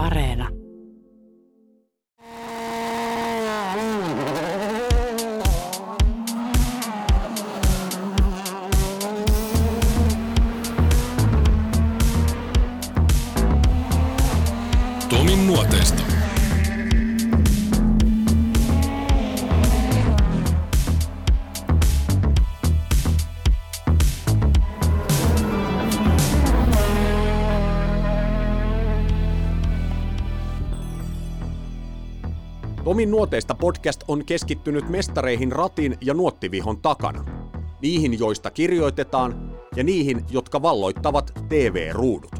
Areena. Nuoteista podcast on keskittynyt mestareihin ratin ja nuottivihon takana. Niihin, joista kirjoitetaan, ja niihin, jotka valloittavat TV-ruudut.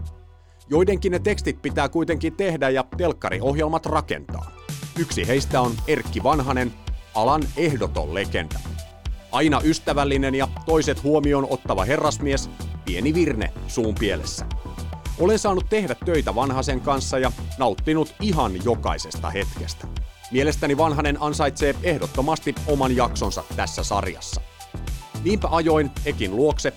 Joidenkin ne tekstit pitää kuitenkin tehdä ja telkkariohjelmat rakentaa. Yksi heistä on Erkki Vanhanen, alan ehdoton legenda. Aina ystävällinen ja toiset huomioon ottava herrasmies, pieni virne suun pielessä. Olen saanut tehdä töitä Vanhasen kanssa ja nauttinut ihan jokaisesta hetkestä. Mielestäni Vanhanen ansaitsee ehdottomasti oman jaksonsa tässä sarjassa. Niinpä ajoin Ekin luokse,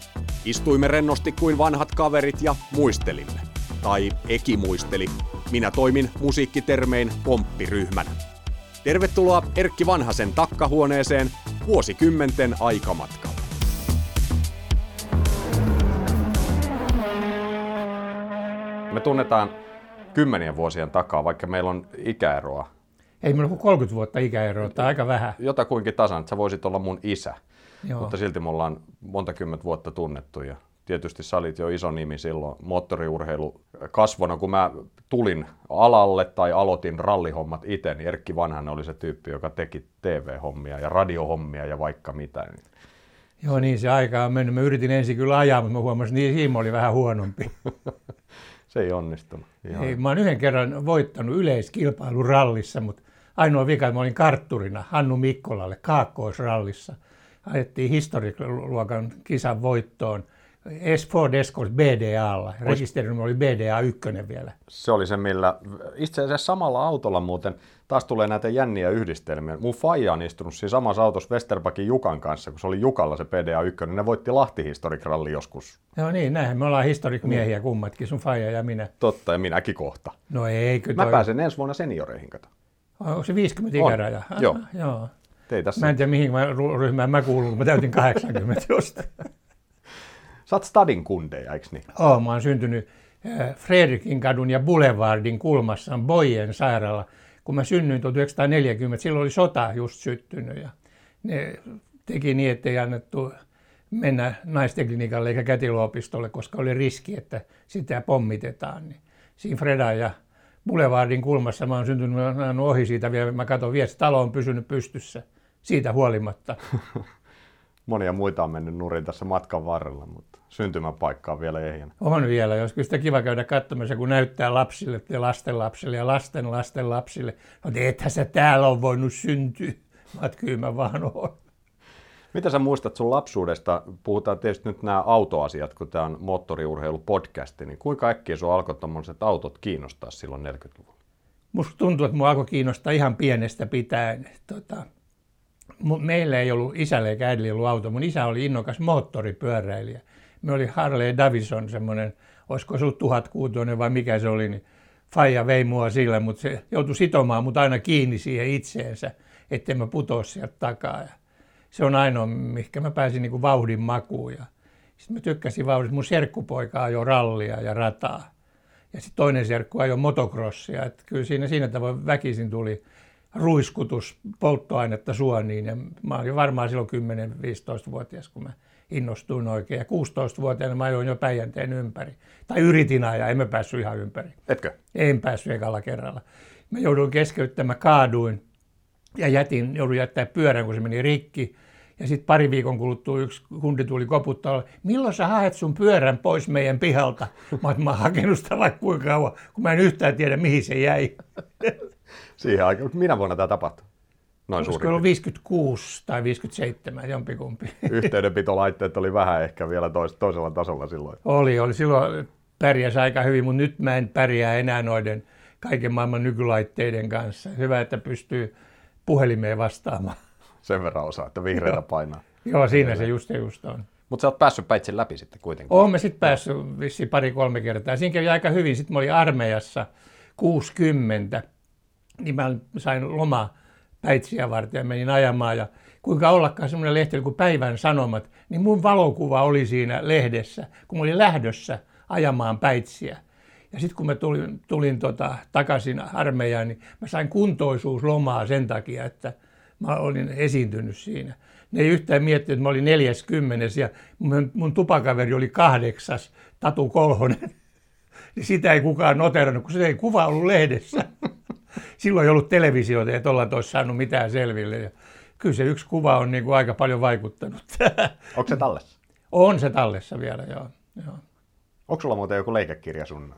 istuimme rennosti kuin vanhat kaverit ja muistelimme. Tai Eki muisteli, minä toimin musiikkitermein pomppiryhmänä. Tervetuloa Erkki Vanhasen takkahuoneeseen vuosikymmenten aikamatkalla. Me tunnetaan kymmenien vuosien takaa, vaikka meillä on ikäeroa. Ei meillä ole kuin 30 vuotta ikäeroa, tai aika vähän. Jotakuinkin tasan, että sä voisit olla mun isä. Joo. Mutta silti me ollaan monta kymmentä vuotta tunnettu ja tietysti sä olit jo iso nimi silloin moottoriurheilu kasvona, kun mä tulin alalle tai aloitin rallihommat itse, niin Erkki Vanhanen oli se tyyppi, joka teki TV-hommia ja radiohommia ja vaikka mitä. Joo, niin se aika on mennyt. Mä yritin ensin kyllä ajaa, mutta mä huomasin, että niin siinä oli vähän huonompi. Se ei onnistunut. Ihan. Ei, mä oon yhden kerran voittanut yleiskilpailun rallissa, mutta ainoa vika, että mä olin kartturina Hannu Mikkolalle Kaakkoisrallissa. Ajettiin historialuokan kisan voittoon S4 Escort BDAlla. Rekisterinumero oli BDA 1 vielä. Se oli se, millä itse asiassa samalla autolla muuten taas tulee näitä jänniä yhdistelmiä. Mun faija on istunut siinä samassa autossa Westerbakin Jukan kanssa, kun se oli Jukalla se PDA 1, niin ne voitti Lahti Historic Rally joskus. Joo niin, näinhän me ollaan historic-miehiä kummatkin, sun faija ja minä. Totta, ja minäkin kohta. No ei, kyllä Mä toi- pääsen ensi vuonna senioreihin, kato. Onko se 50 On, ikäraja? Joo. joo. Tässä. Mä en tiedä mihin mä, ryhmään mä kuulun, kun mä täytin 80 jostain. Sä oot stadin kundeja, eiks niin? Oo, mä oon syntynyt äh, Fredrikin kadun ja Boulevardin kulmassa on Boyen sairaala. Kun mä synnyin 1940, silloin oli sota just syttynyt ja ne teki niin, että ei annettu mennä naisteklinikalle eikä kätilöopistolle, koska oli riski, että sitä pommitetaan. Niin siinä Freda ja Boulevardin kulmassa mä oon syntynyt, mä oon ohi siitä vielä, mä katson vielä, että talo on pysynyt pystyssä siitä huolimatta. Monia muita on mennyt nurin tässä matkan varrella, mutta syntymäpaikka on vielä ehjänä. On vielä, jos kyllä sitä kiva käydä katsomassa, kun näyttää lapsille ja lasten lapsille ja lasten lasten lapsille. No ethän sä täällä on voinut syntyä. Mä kyllä mä vaan oon. Mitä sä muistat sun lapsuudesta? Puhutaan tietysti nyt nämä autoasiat, kun tämä on moottoriurheilupodcasti, niin kuinka äkkiä sun alkoi tommoset autot kiinnostaa silloin 40-luvulla? Musta tuntuu, että mua alkoi kiinnostaa ihan pienestä pitäen. Tota, meillä ei ollut isällä eikä äidillä ollut auto. Mun isä oli innokas moottoripyöräilijä. Me oli Harley Davidson semmoinen, olisiko se ollut tuhatkuutoinen vai mikä se oli, niin Faija vei mua sillä, mutta se joutui sitomaan mut aina kiinni siihen itseensä, ettei mä putoa sieltä takaa. Se on ainoa, mihinkä mä pääsin niin kuin vauhdin makuun. Ja sitten mä tykkäsin vauhdista. Mun serkkupoika ajoi rallia ja rataa. Ja sitten toinen serkku ajoi motocrossia. Että kyllä siinä, siinä tavoin väkisin tuli ruiskutus polttoainetta suoniin. Ja mä olin varmaan silloin 10-15-vuotias, kun mä innostuin oikein. Ja 16-vuotiaana mä ajoin jo Päijänteen ympäri. Tai yritin ajaa, en mä päässyt ihan ympäri. Etkö? En päässyt ekalla kerralla. Mä jouduin keskeyttämään, kaaduin ja jätin, jouduin jättää pyörän, kun se meni rikki. Ja sitten pari viikon kuluttua yksi kundi tuli koputtaa, milloin sä haet sun pyörän pois meidän pihalta? Mä oon, mä oon hakenut sitä vaikka kuinka kauan, kun mä en yhtään tiedä, mihin se jäi. Siihen aikaan. Minä vuonna tämä tapahtui? Noin Olisiko suurin ollut piirtein. 56 tai 57, jompikumpi. Yhteydenpitolaitteet oli vähän ehkä vielä tois, toisella tasolla silloin. Oli, oli. Silloin pärjäsi aika hyvin, mutta nyt mä en pärjää enää noiden kaiken maailman nykylaitteiden kanssa. Hyvä, että pystyy puhelimeen vastaamaan. Sen verran osaa, että vihreätä painaa. Joo, siinä se just ja just on. Mutta sä oot päässyt päitsin läpi sitten kuitenkin. Olen mä sitten päässyt vissiin pari-kolme kertaa. Siinä kävi aika hyvin. Sitten mä olin armeijassa 60, niin mä sain loma päitsiä varten ja menin ajamaan ja kuinka ollakaan semmoinen lehti kuin Päivän Sanomat, niin mun valokuva oli siinä lehdessä, kun mä olin lähdössä ajamaan päitsiä. Ja sitten kun mä tulin, tulin tota, takaisin armeijaan, niin mä sain kuntoisuuslomaa sen takia, että mä olin esiintynyt siinä. Ne ei yhtään miettinyt, että mä olin 40 ja mun, mun tupakaveri oli kahdeksas, Tatu Kolhonen. Niin sitä ei kukaan noterannut, kun se ei kuva ollut lehdessä. Silloin ei ollut televisiota, että ollaan olisi saanut mitään selville. Ja kyllä se yksi kuva on niin kuin aika paljon vaikuttanut. Onko se tallessa? On se tallessa vielä, joo. joo. Onko sulla muuten joku leikekirja sun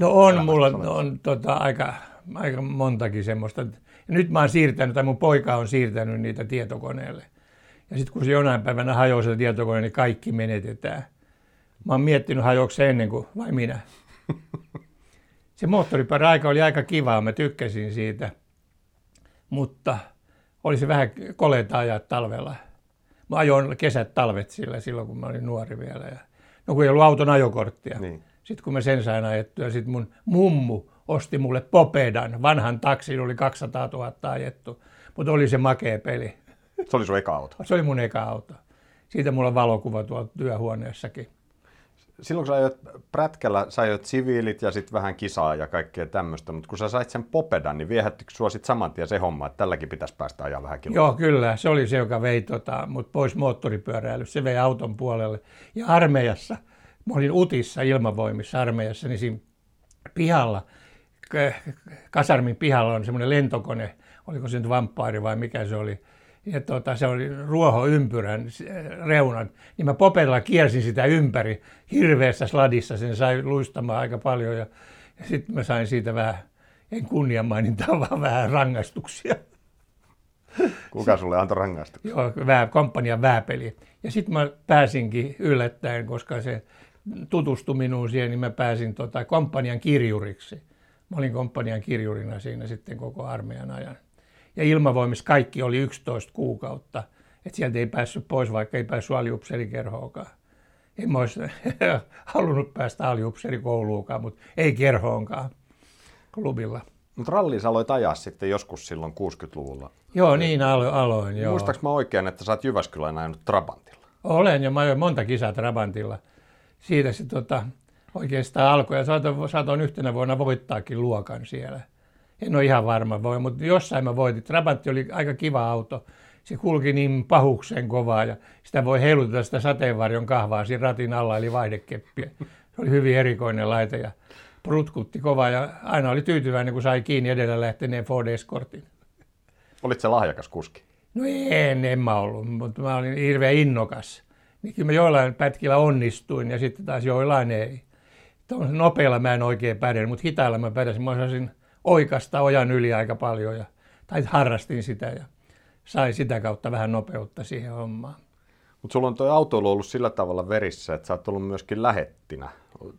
No on, mulla on, on tota, aika, aika montakin semmoista. Ja nyt mä oon siirtänyt, tai mun poika on siirtänyt niitä tietokoneelle. Ja sitten kun se jonain päivänä hajoaa se tietokone, niin kaikki menetetään. Mä oon miettinyt, hajoako se ennen kuin, vai minä. Se moottoripyöräaika oli aika kivaa, mä tykkäsin siitä. Mutta oli se vähän koleita ajaa talvella. Mä ajoin kesät talvet sillä silloin, kun mä olin nuori vielä. Ja, no kun ei ollut auton ajokorttia. Niin. Sitten kun mä sen sain ajettua, sitten mun mummu osti mulle Popedan, vanhan taksin, oli 200 000 ajettu. Mutta oli se makea peli. Se oli sun eka auto? Se oli mun eka auto. Siitä mulla on valokuva tuolla työhuoneessakin. Silloin kun sä ajoit prätkällä, sä ajoit siviilit ja sitten vähän kisaa ja kaikkea tämmöistä, mutta kun sä sait sen Popedan, niin viehättikö sua sitten saman tien se homma, että tälläkin pitäisi päästä ajaa vähän kiloa? Joo, kyllä. Se oli se, joka vei tota, mut pois moottoripyöräilystä. Se vei auton puolelle. Ja armeijassa, mä olin Utissa ilmavoimissa armeijassa, niin siinä pihalla, kasarmin pihalla on semmoinen lentokone, oliko se nyt vamppaari vai mikä se oli, ja tota, se oli ruohoympyrän reunan, niin mä popella kiersin sitä ympäri hirveässä sladissa, sen sai luistamaan aika paljon ja, ja sitten mä sain siitä vähän, en kunniamainintaa, vaan vähän rangaistuksia. Kuka sulle antoi rangaistuksia? Joo, vää, komppanian vääpeli. Ja sitten mä pääsinkin yllättäen, koska se tutustui minuun siihen, niin mä pääsin tota, komppanian kirjuriksi. Mä olin komppanian kirjurina siinä sitten koko armeijan ajan ja ilmavoimissa kaikki oli 11 kuukautta. Että sieltä ei päässyt pois, vaikka ei päässyt aliupseerikerhoonkaan. En mä olisi halunnut päästä aliupseerikouluunkaan, mutta ei kerhoonkaan klubilla. Mutta ralli sä aloit ajaa sitten joskus silloin 60-luvulla. Joo, niin alo- aloin. Joo. Muistaaks mä oikein, että sä oot Jyväskylän ajanut Trabantilla? Olen ja mä ajoin monta kisaa Trabantilla. Siitä se tota, oikeastaan alkoi ja saatoin, saatoin yhtenä vuonna voittaakin luokan siellä – en ole ihan varma voi, mutta jossain mä voitin. Trabantti oli aika kiva auto. Se kulki niin pahuksen kovaa ja sitä voi heiluttaa sitä sateenvarjon kahvaa siinä ratin alla, eli vaihdekeppiä. Se oli hyvin erikoinen laite ja prutkutti kovaa ja aina oli tyytyväinen, kun sai kiinni edellä lähteneen Ford Escortin. Olit se lahjakas kuski? No en, en mä ollut, mutta mä olin hirveän innokas. Niin kyllä mä joillain pätkillä onnistuin ja sitten taas joillain ei. Nopealla mä en oikein pärjännyt, mutta hitailla mä pärjäsin. Mä osasin oikasta ojan yli aika paljon ja, tai harrastin sitä ja sai sitä kautta vähän nopeutta siihen hommaan. Mutta sulla on tuo autoilu ollut sillä tavalla verissä, että sä oot ollut myöskin lähettinä.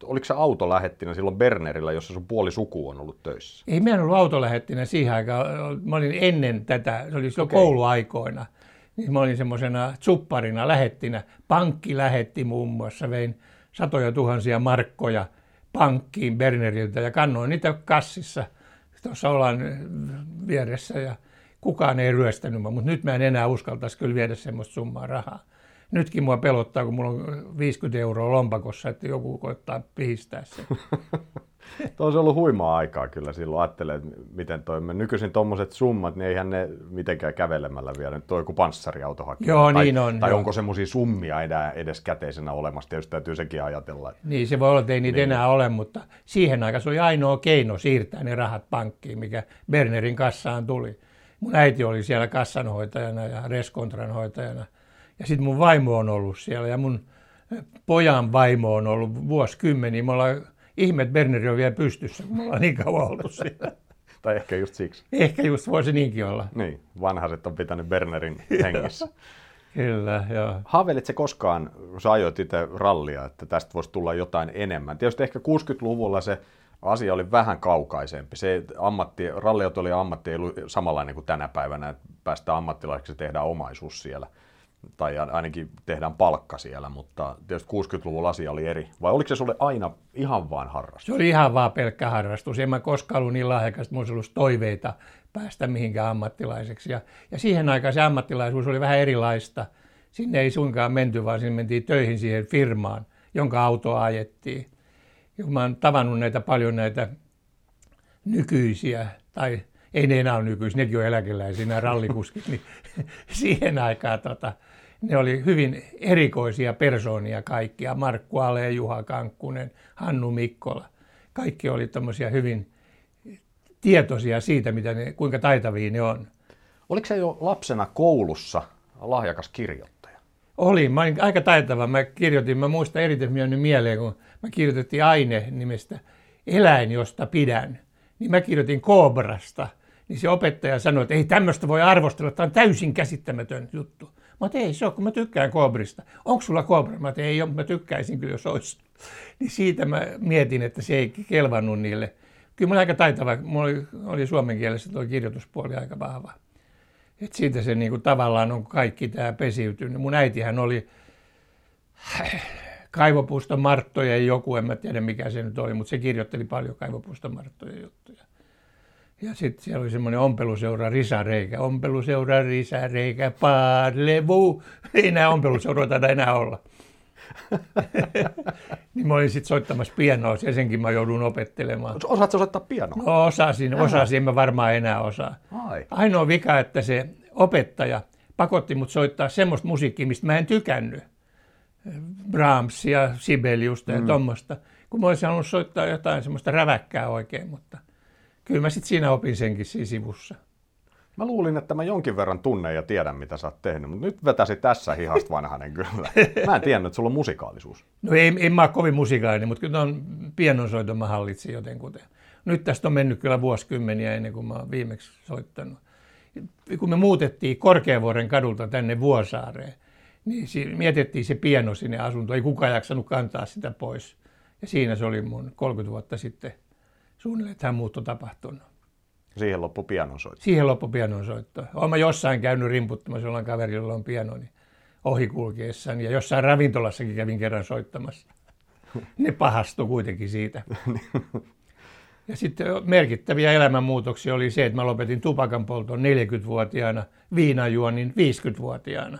Oliko se auto lähettinä silloin Bernerillä, jossa sun puoli suku on ollut töissä? Ei meidän ollut autolähettinä siihen aikaan. Mä olin ennen tätä, se oli silloin okay. kouluaikoina. Niin mä olin semmoisena tsupparina lähettinä. Pankki lähetti muun muassa, vein satoja tuhansia markkoja pankkiin Berneriltä ja kannoin niitä kassissa – tuossa ollaan vieressä ja kukaan ei ryöstänyt mua, mutta nyt mä en enää uskaltaisi kyllä viedä semmoista summaa rahaa. Nytkin mua pelottaa, kun mulla on 50 euroa lompakossa, että joku koittaa pihistää sen. Tuo on ollut huimaa aikaa kyllä silloin. Ajattelee, että miten toimii. Nykyisin tuommoiset summat, niin eihän ne mitenkään kävelemällä vielä. Nyt on joku panssariauto hakea. Joo, tai, niin on. Tai joo. onko semmoisia summia enää edes käteisenä olemassa? Tietysti täytyy sekin ajatella. Niin, se voi olla, että ei niitä niin. enää ole, mutta siihen aikaan se oli ainoa keino siirtää ne rahat pankkiin, mikä Bernerin kassaan tuli. Mun äiti oli siellä kassanhoitajana ja reskontran hoitajana. Ja sitten mun vaimo on ollut siellä ja mun pojan vaimo on ollut vuosikymmeniä. Me ollaan ihme, että Berneri on vielä pystyssä, kun me ollaan niin kauan oltu siellä. tai ehkä just siksi. Ehkä just voisi niinkin olla. Niin, vanhaset on pitänyt Bernerin hengissä. Kyllä, joo. Haaveilit se koskaan, kun sä ajoit itse rallia, että tästä voisi tulla jotain enemmän? Tietysti ehkä 60-luvulla se asia oli vähän kaukaisempi. Se ammatti, ralliauto oli ammatti ei ollut samanlainen kuin tänä päivänä, että päästään ammattilaiseksi ja tehdään omaisuus siellä. Tai ainakin tehdään palkka siellä, mutta tietysti 60-luvun asia oli eri. Vai oliko se sulle aina ihan vaan harrastus? Se oli ihan vaan pelkkä harrastus. En mä koskaan ollut niin lahjakas, että olisi toiveita päästä mihinkään ammattilaiseksi. Ja, ja siihen aikaan se ammattilaisuus oli vähän erilaista. Sinne ei suinkaan menty, vaan sinne mentiin töihin siihen firmaan, jonka autoa ajettiin. Ja mä oon tavannut näitä paljon näitä nykyisiä, tai ei ne enää ole nykyisiä, nekin on eläkeläisiä, nämä rallikuskit, niin siihen aikaan tota, ne oli hyvin erikoisia persoonia kaikkia. Markku Ale, Juha Kankkunen, Hannu Mikkola. Kaikki oli tämmöisiä hyvin tietoisia siitä, mitä ne, kuinka taitavia ne on. Oliko se jo lapsena koulussa lahjakas kirjoittaja? Oli. Mä olin aika taitava. Mä kirjoitin, mä muistan erityisesti mieleen, kun mä kirjoitettiin aine nimestä Eläin, josta pidän. Niin mä kirjoitin Kobrasta. Niin se opettaja sanoi, että ei tämmöistä voi arvostella, tämä on täysin käsittämätön juttu. Mä ei se ole, kun mä tykkään kobrista. Onko sulla kobra? Mä ei ole, mä tykkäisin kyllä, jos olisi. Niin siitä mä mietin, että se ei kelvannut niille. Kyllä mä aika taitava, mulla oli, oli suomen kielessä tuo kirjoituspuoli aika vahva. Et siitä se niin kuin, tavallaan on kaikki tämä pesiytynyt. Mun äitihän oli Kaivopuuston Marttojen joku, en mä tiedä mikä se nyt oli, mutta se kirjoitteli paljon Kaivopuuston Marttojen juttuja. Ja sitten siellä oli semmoinen ompeluseura Risareikä. Ompeluseura Risareikä, parlevu. Ei enää ompeluseuroita enää olla. niin mä olin sitten soittamassa pianoa ja senkin mä joudun opettelemaan. Osaatko soittaa pianoa? No osasin, osasin, en mä varmaan enää osaa. Ai. Ainoa vika, että se opettaja pakotti mut soittaa semmoista musiikkia, mistä mä en tykännyt. Brahmsia, Sibeliusta ja mm. tuommoista. Kun mä olisin halunnut soittaa jotain semmoista räväkkää oikein, mutta kyllä mä sitten siinä opin senkin siinä sivussa. Mä luulin, että mä jonkin verran tunnen ja tiedän, mitä sä oot tehnyt, mutta nyt vetäsi tässä hihasta vanhanen kyllä. Mä en tiennyt, että sulla on musikaalisuus. No ei, en mä ole kovin musikaalinen, mutta kyllä on pienonsoiton mä hallitsin jotenkuten. Nyt tästä on mennyt kyllä vuosikymmeniä ennen kuin mä oon viimeksi soittanut. Kun me muutettiin Korkeavuoren kadulta tänne Vuosaareen, niin mietittiin se pieno sinne asuntoon. Ei kukaan jaksanut kantaa sitä pois. Ja siinä se oli mun 30 vuotta sitten suunnilleen tämä muutto tapahtunut. Siihen loppu pianonsoitto. Siihen loppu pianonsoitto. Olen mä jossain käynyt rimputtamassa jollain kaverilla, jolla on piano, niin ohikulkeessaan. Ja jossain ravintolassakin kävin kerran soittamassa. Ne pahastu kuitenkin siitä. Ja sitten merkittäviä elämänmuutoksia oli se, että mä lopetin tupakan polton 40-vuotiaana, viinajuonin 50-vuotiaana.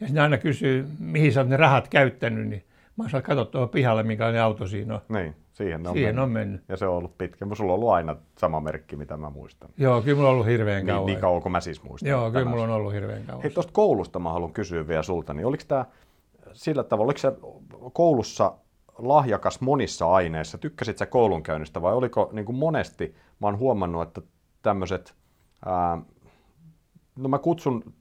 Ja sitten aina kysyy, mihin sä oot ne rahat käyttänyt, niin mä oon katsottua pihalle, minkälainen auto siinä on. Niin. Siihen on, Siihen mennyt. on mennyt. Ja se on ollut pitkä. Mutta sulla on ollut aina sama merkki, mitä mä muistan. Joo, kyllä mulla on ollut hirveän kauan. Niin, niin kauan kuin mä siis muistan. Joo, kyllä mulla on ollut hirveän kauan. Hei, tuosta koulusta mä haluan kysyä vielä sulta. Niin oliko tämä sillä tavalla, oliko se koulussa lahjakas monissa aineissa? Tykkäsit sä koulunkäynnistä vai oliko niin kuin monesti, mä oon huomannut, että tämmöiset, no mä kutsun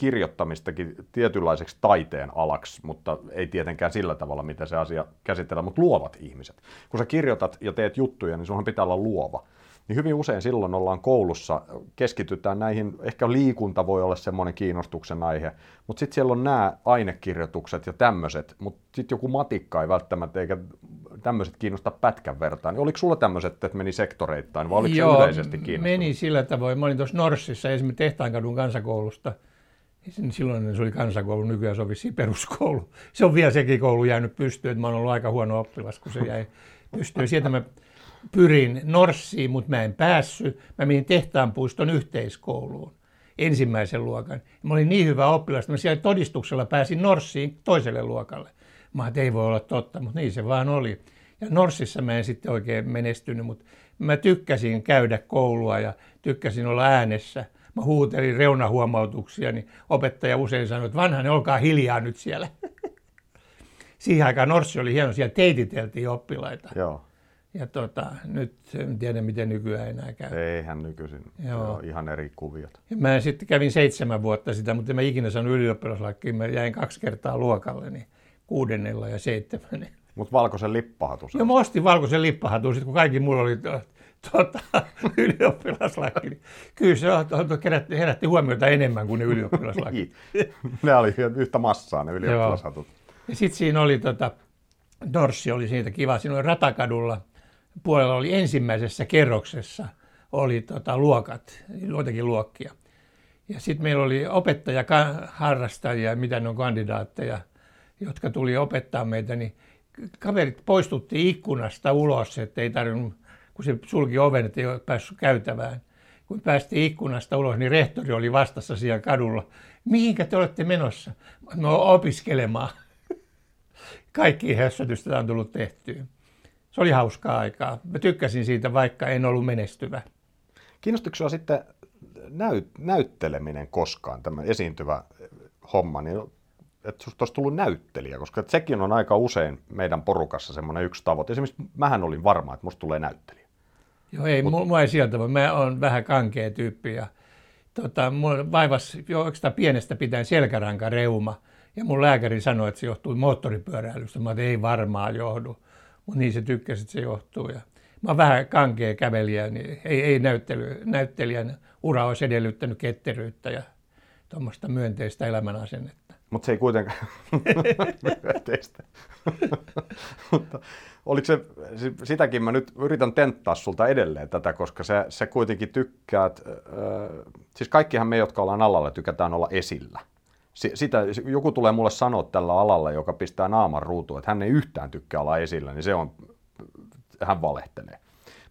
kirjoittamistakin tietynlaiseksi taiteen alaksi, mutta ei tietenkään sillä tavalla, miten se asia käsitellään, mutta luovat ihmiset. Kun sä kirjoitat ja teet juttuja, niin sunhan pitää olla luova. Niin hyvin usein silloin ollaan koulussa, keskitytään näihin, ehkä liikunta voi olla semmoinen kiinnostuksen aihe, mutta sitten siellä on nämä ainekirjoitukset ja tämmöiset, mutta sitten joku matikka ei välttämättä, eikä tämmöiset kiinnosta pätkän vertaan. Niin oliko sulla tämmöiset, että meni sektoreittain vai oliko Joo, se yleisesti kiinnostunut? meni sillä tavoin. Mä olin tuossa Norssissa esimerkiksi Tehtaankadun kansakoulusta – silloin se oli kansakoulu, nykyään se on peruskoulu. Se on vielä sekin koulu jäänyt pystyyn, että mä oon ollut aika huono oppilas, kun se jäi pystyyn. Sieltä mä pyrin Norssiin, mutta mä en päässyt. Mä menin Tehtaanpuiston yhteiskouluun ensimmäisen luokan. Mä olin niin hyvä oppilas, että mä siellä todistuksella pääsin Norssiin toiselle luokalle. Mä että ei voi olla totta, mutta niin se vaan oli. Ja Norssissa mä en sitten oikein menestynyt, mutta mä tykkäsin käydä koulua ja tykkäsin olla äänessä – mä huutelin reunahuomautuksia, niin opettaja usein sanoi, että vanhanen, olkaa hiljaa nyt siellä. Siihen aikaan Norssi oli hieno, siellä teititeltiin oppilaita. Joo. Ja tota, nyt en tiedä, miten nykyään enää käy. Eihän nykyisin. Joo. on ihan eri kuviot. Ja mä sitten kävin seitsemän vuotta sitä, mutta en mä ikinä saanut ylioppilaslakkiin. Mä jäin kaksi kertaa luokalle, niin kuudennella ja seitsemännellä. Mutta valkoisen lippahatun. Joo, mä ostin valkoisen lippahatun, sit kun kaikki mulla oli tuota, ylioppilaslaki. Niin kyllä se herätti, herätti huomiota enemmän kuin ne ylioppilaslaki. Niin. ne oli yhtä massaa ne ylioppilashatut. Ja sitten siinä oli, tota, Norssi oli siitä kiva, siinä oli Ratakadulla, puolella oli ensimmäisessä kerroksessa oli tota, luokat, joitakin luokkia. Ja sitten meillä oli opettajaharrastajia, mitä ne on kandidaatteja, jotka tuli opettaa meitä, niin kaverit poistutti ikkunasta ulos, että ei tarvinnut, kun se sulki oven, että ei ole päässyt käytävään. Kun päästiin ikkunasta ulos, niin rehtori oli vastassa siellä kadulla. Mihinkä te olette menossa? No opiskelemaan. Kaikki hössötystä on tullut tehtyä. Se oli hauskaa aikaa. Mä tykkäsin siitä, vaikka en ollut menestyvä. Kiinnostuiko sitten näyt, näytteleminen koskaan, tämä esiintyvä homma, niin että susta olisi tullut näyttelijä, koska sekin on aika usein meidän porukassa semmoinen yksi tavoite. Esimerkiksi mähän olin varma, että musta tulee näyttelijä. Joo, ei, Mut... mua ei sieltä voi. Mä oon vähän kankea tyyppi ja tota, mulla vaivas jo oikeastaan pienestä pitäen selkäranka reuma. Ja mun lääkäri sanoi, että se johtuu moottoripyöräilystä. Mä että ei varmaan johdu, mutta niin se tykkäsi, että se johtuu. Ja mä oon vähän kankea kävelijä, niin ei, ei näyttely, näyttelijän ura olisi edellyttänyt ketteryyttä ja tuommoista myönteistä elämänasennetta. Mutta se ei kuitenkaan myönteistä. Mutta oliko se, sitäkin mä nyt yritän tenttaa sulta edelleen tätä, koska se, se kuitenkin tykkäät, äh, siis kaikkihan me, jotka ollaan alalla, tykätään olla esillä. Sitä, joku tulee mulle sanoa tällä alalla, joka pistää naaman ruutuun, että hän ei yhtään tykkää olla esillä, niin se on, hän valehtelee.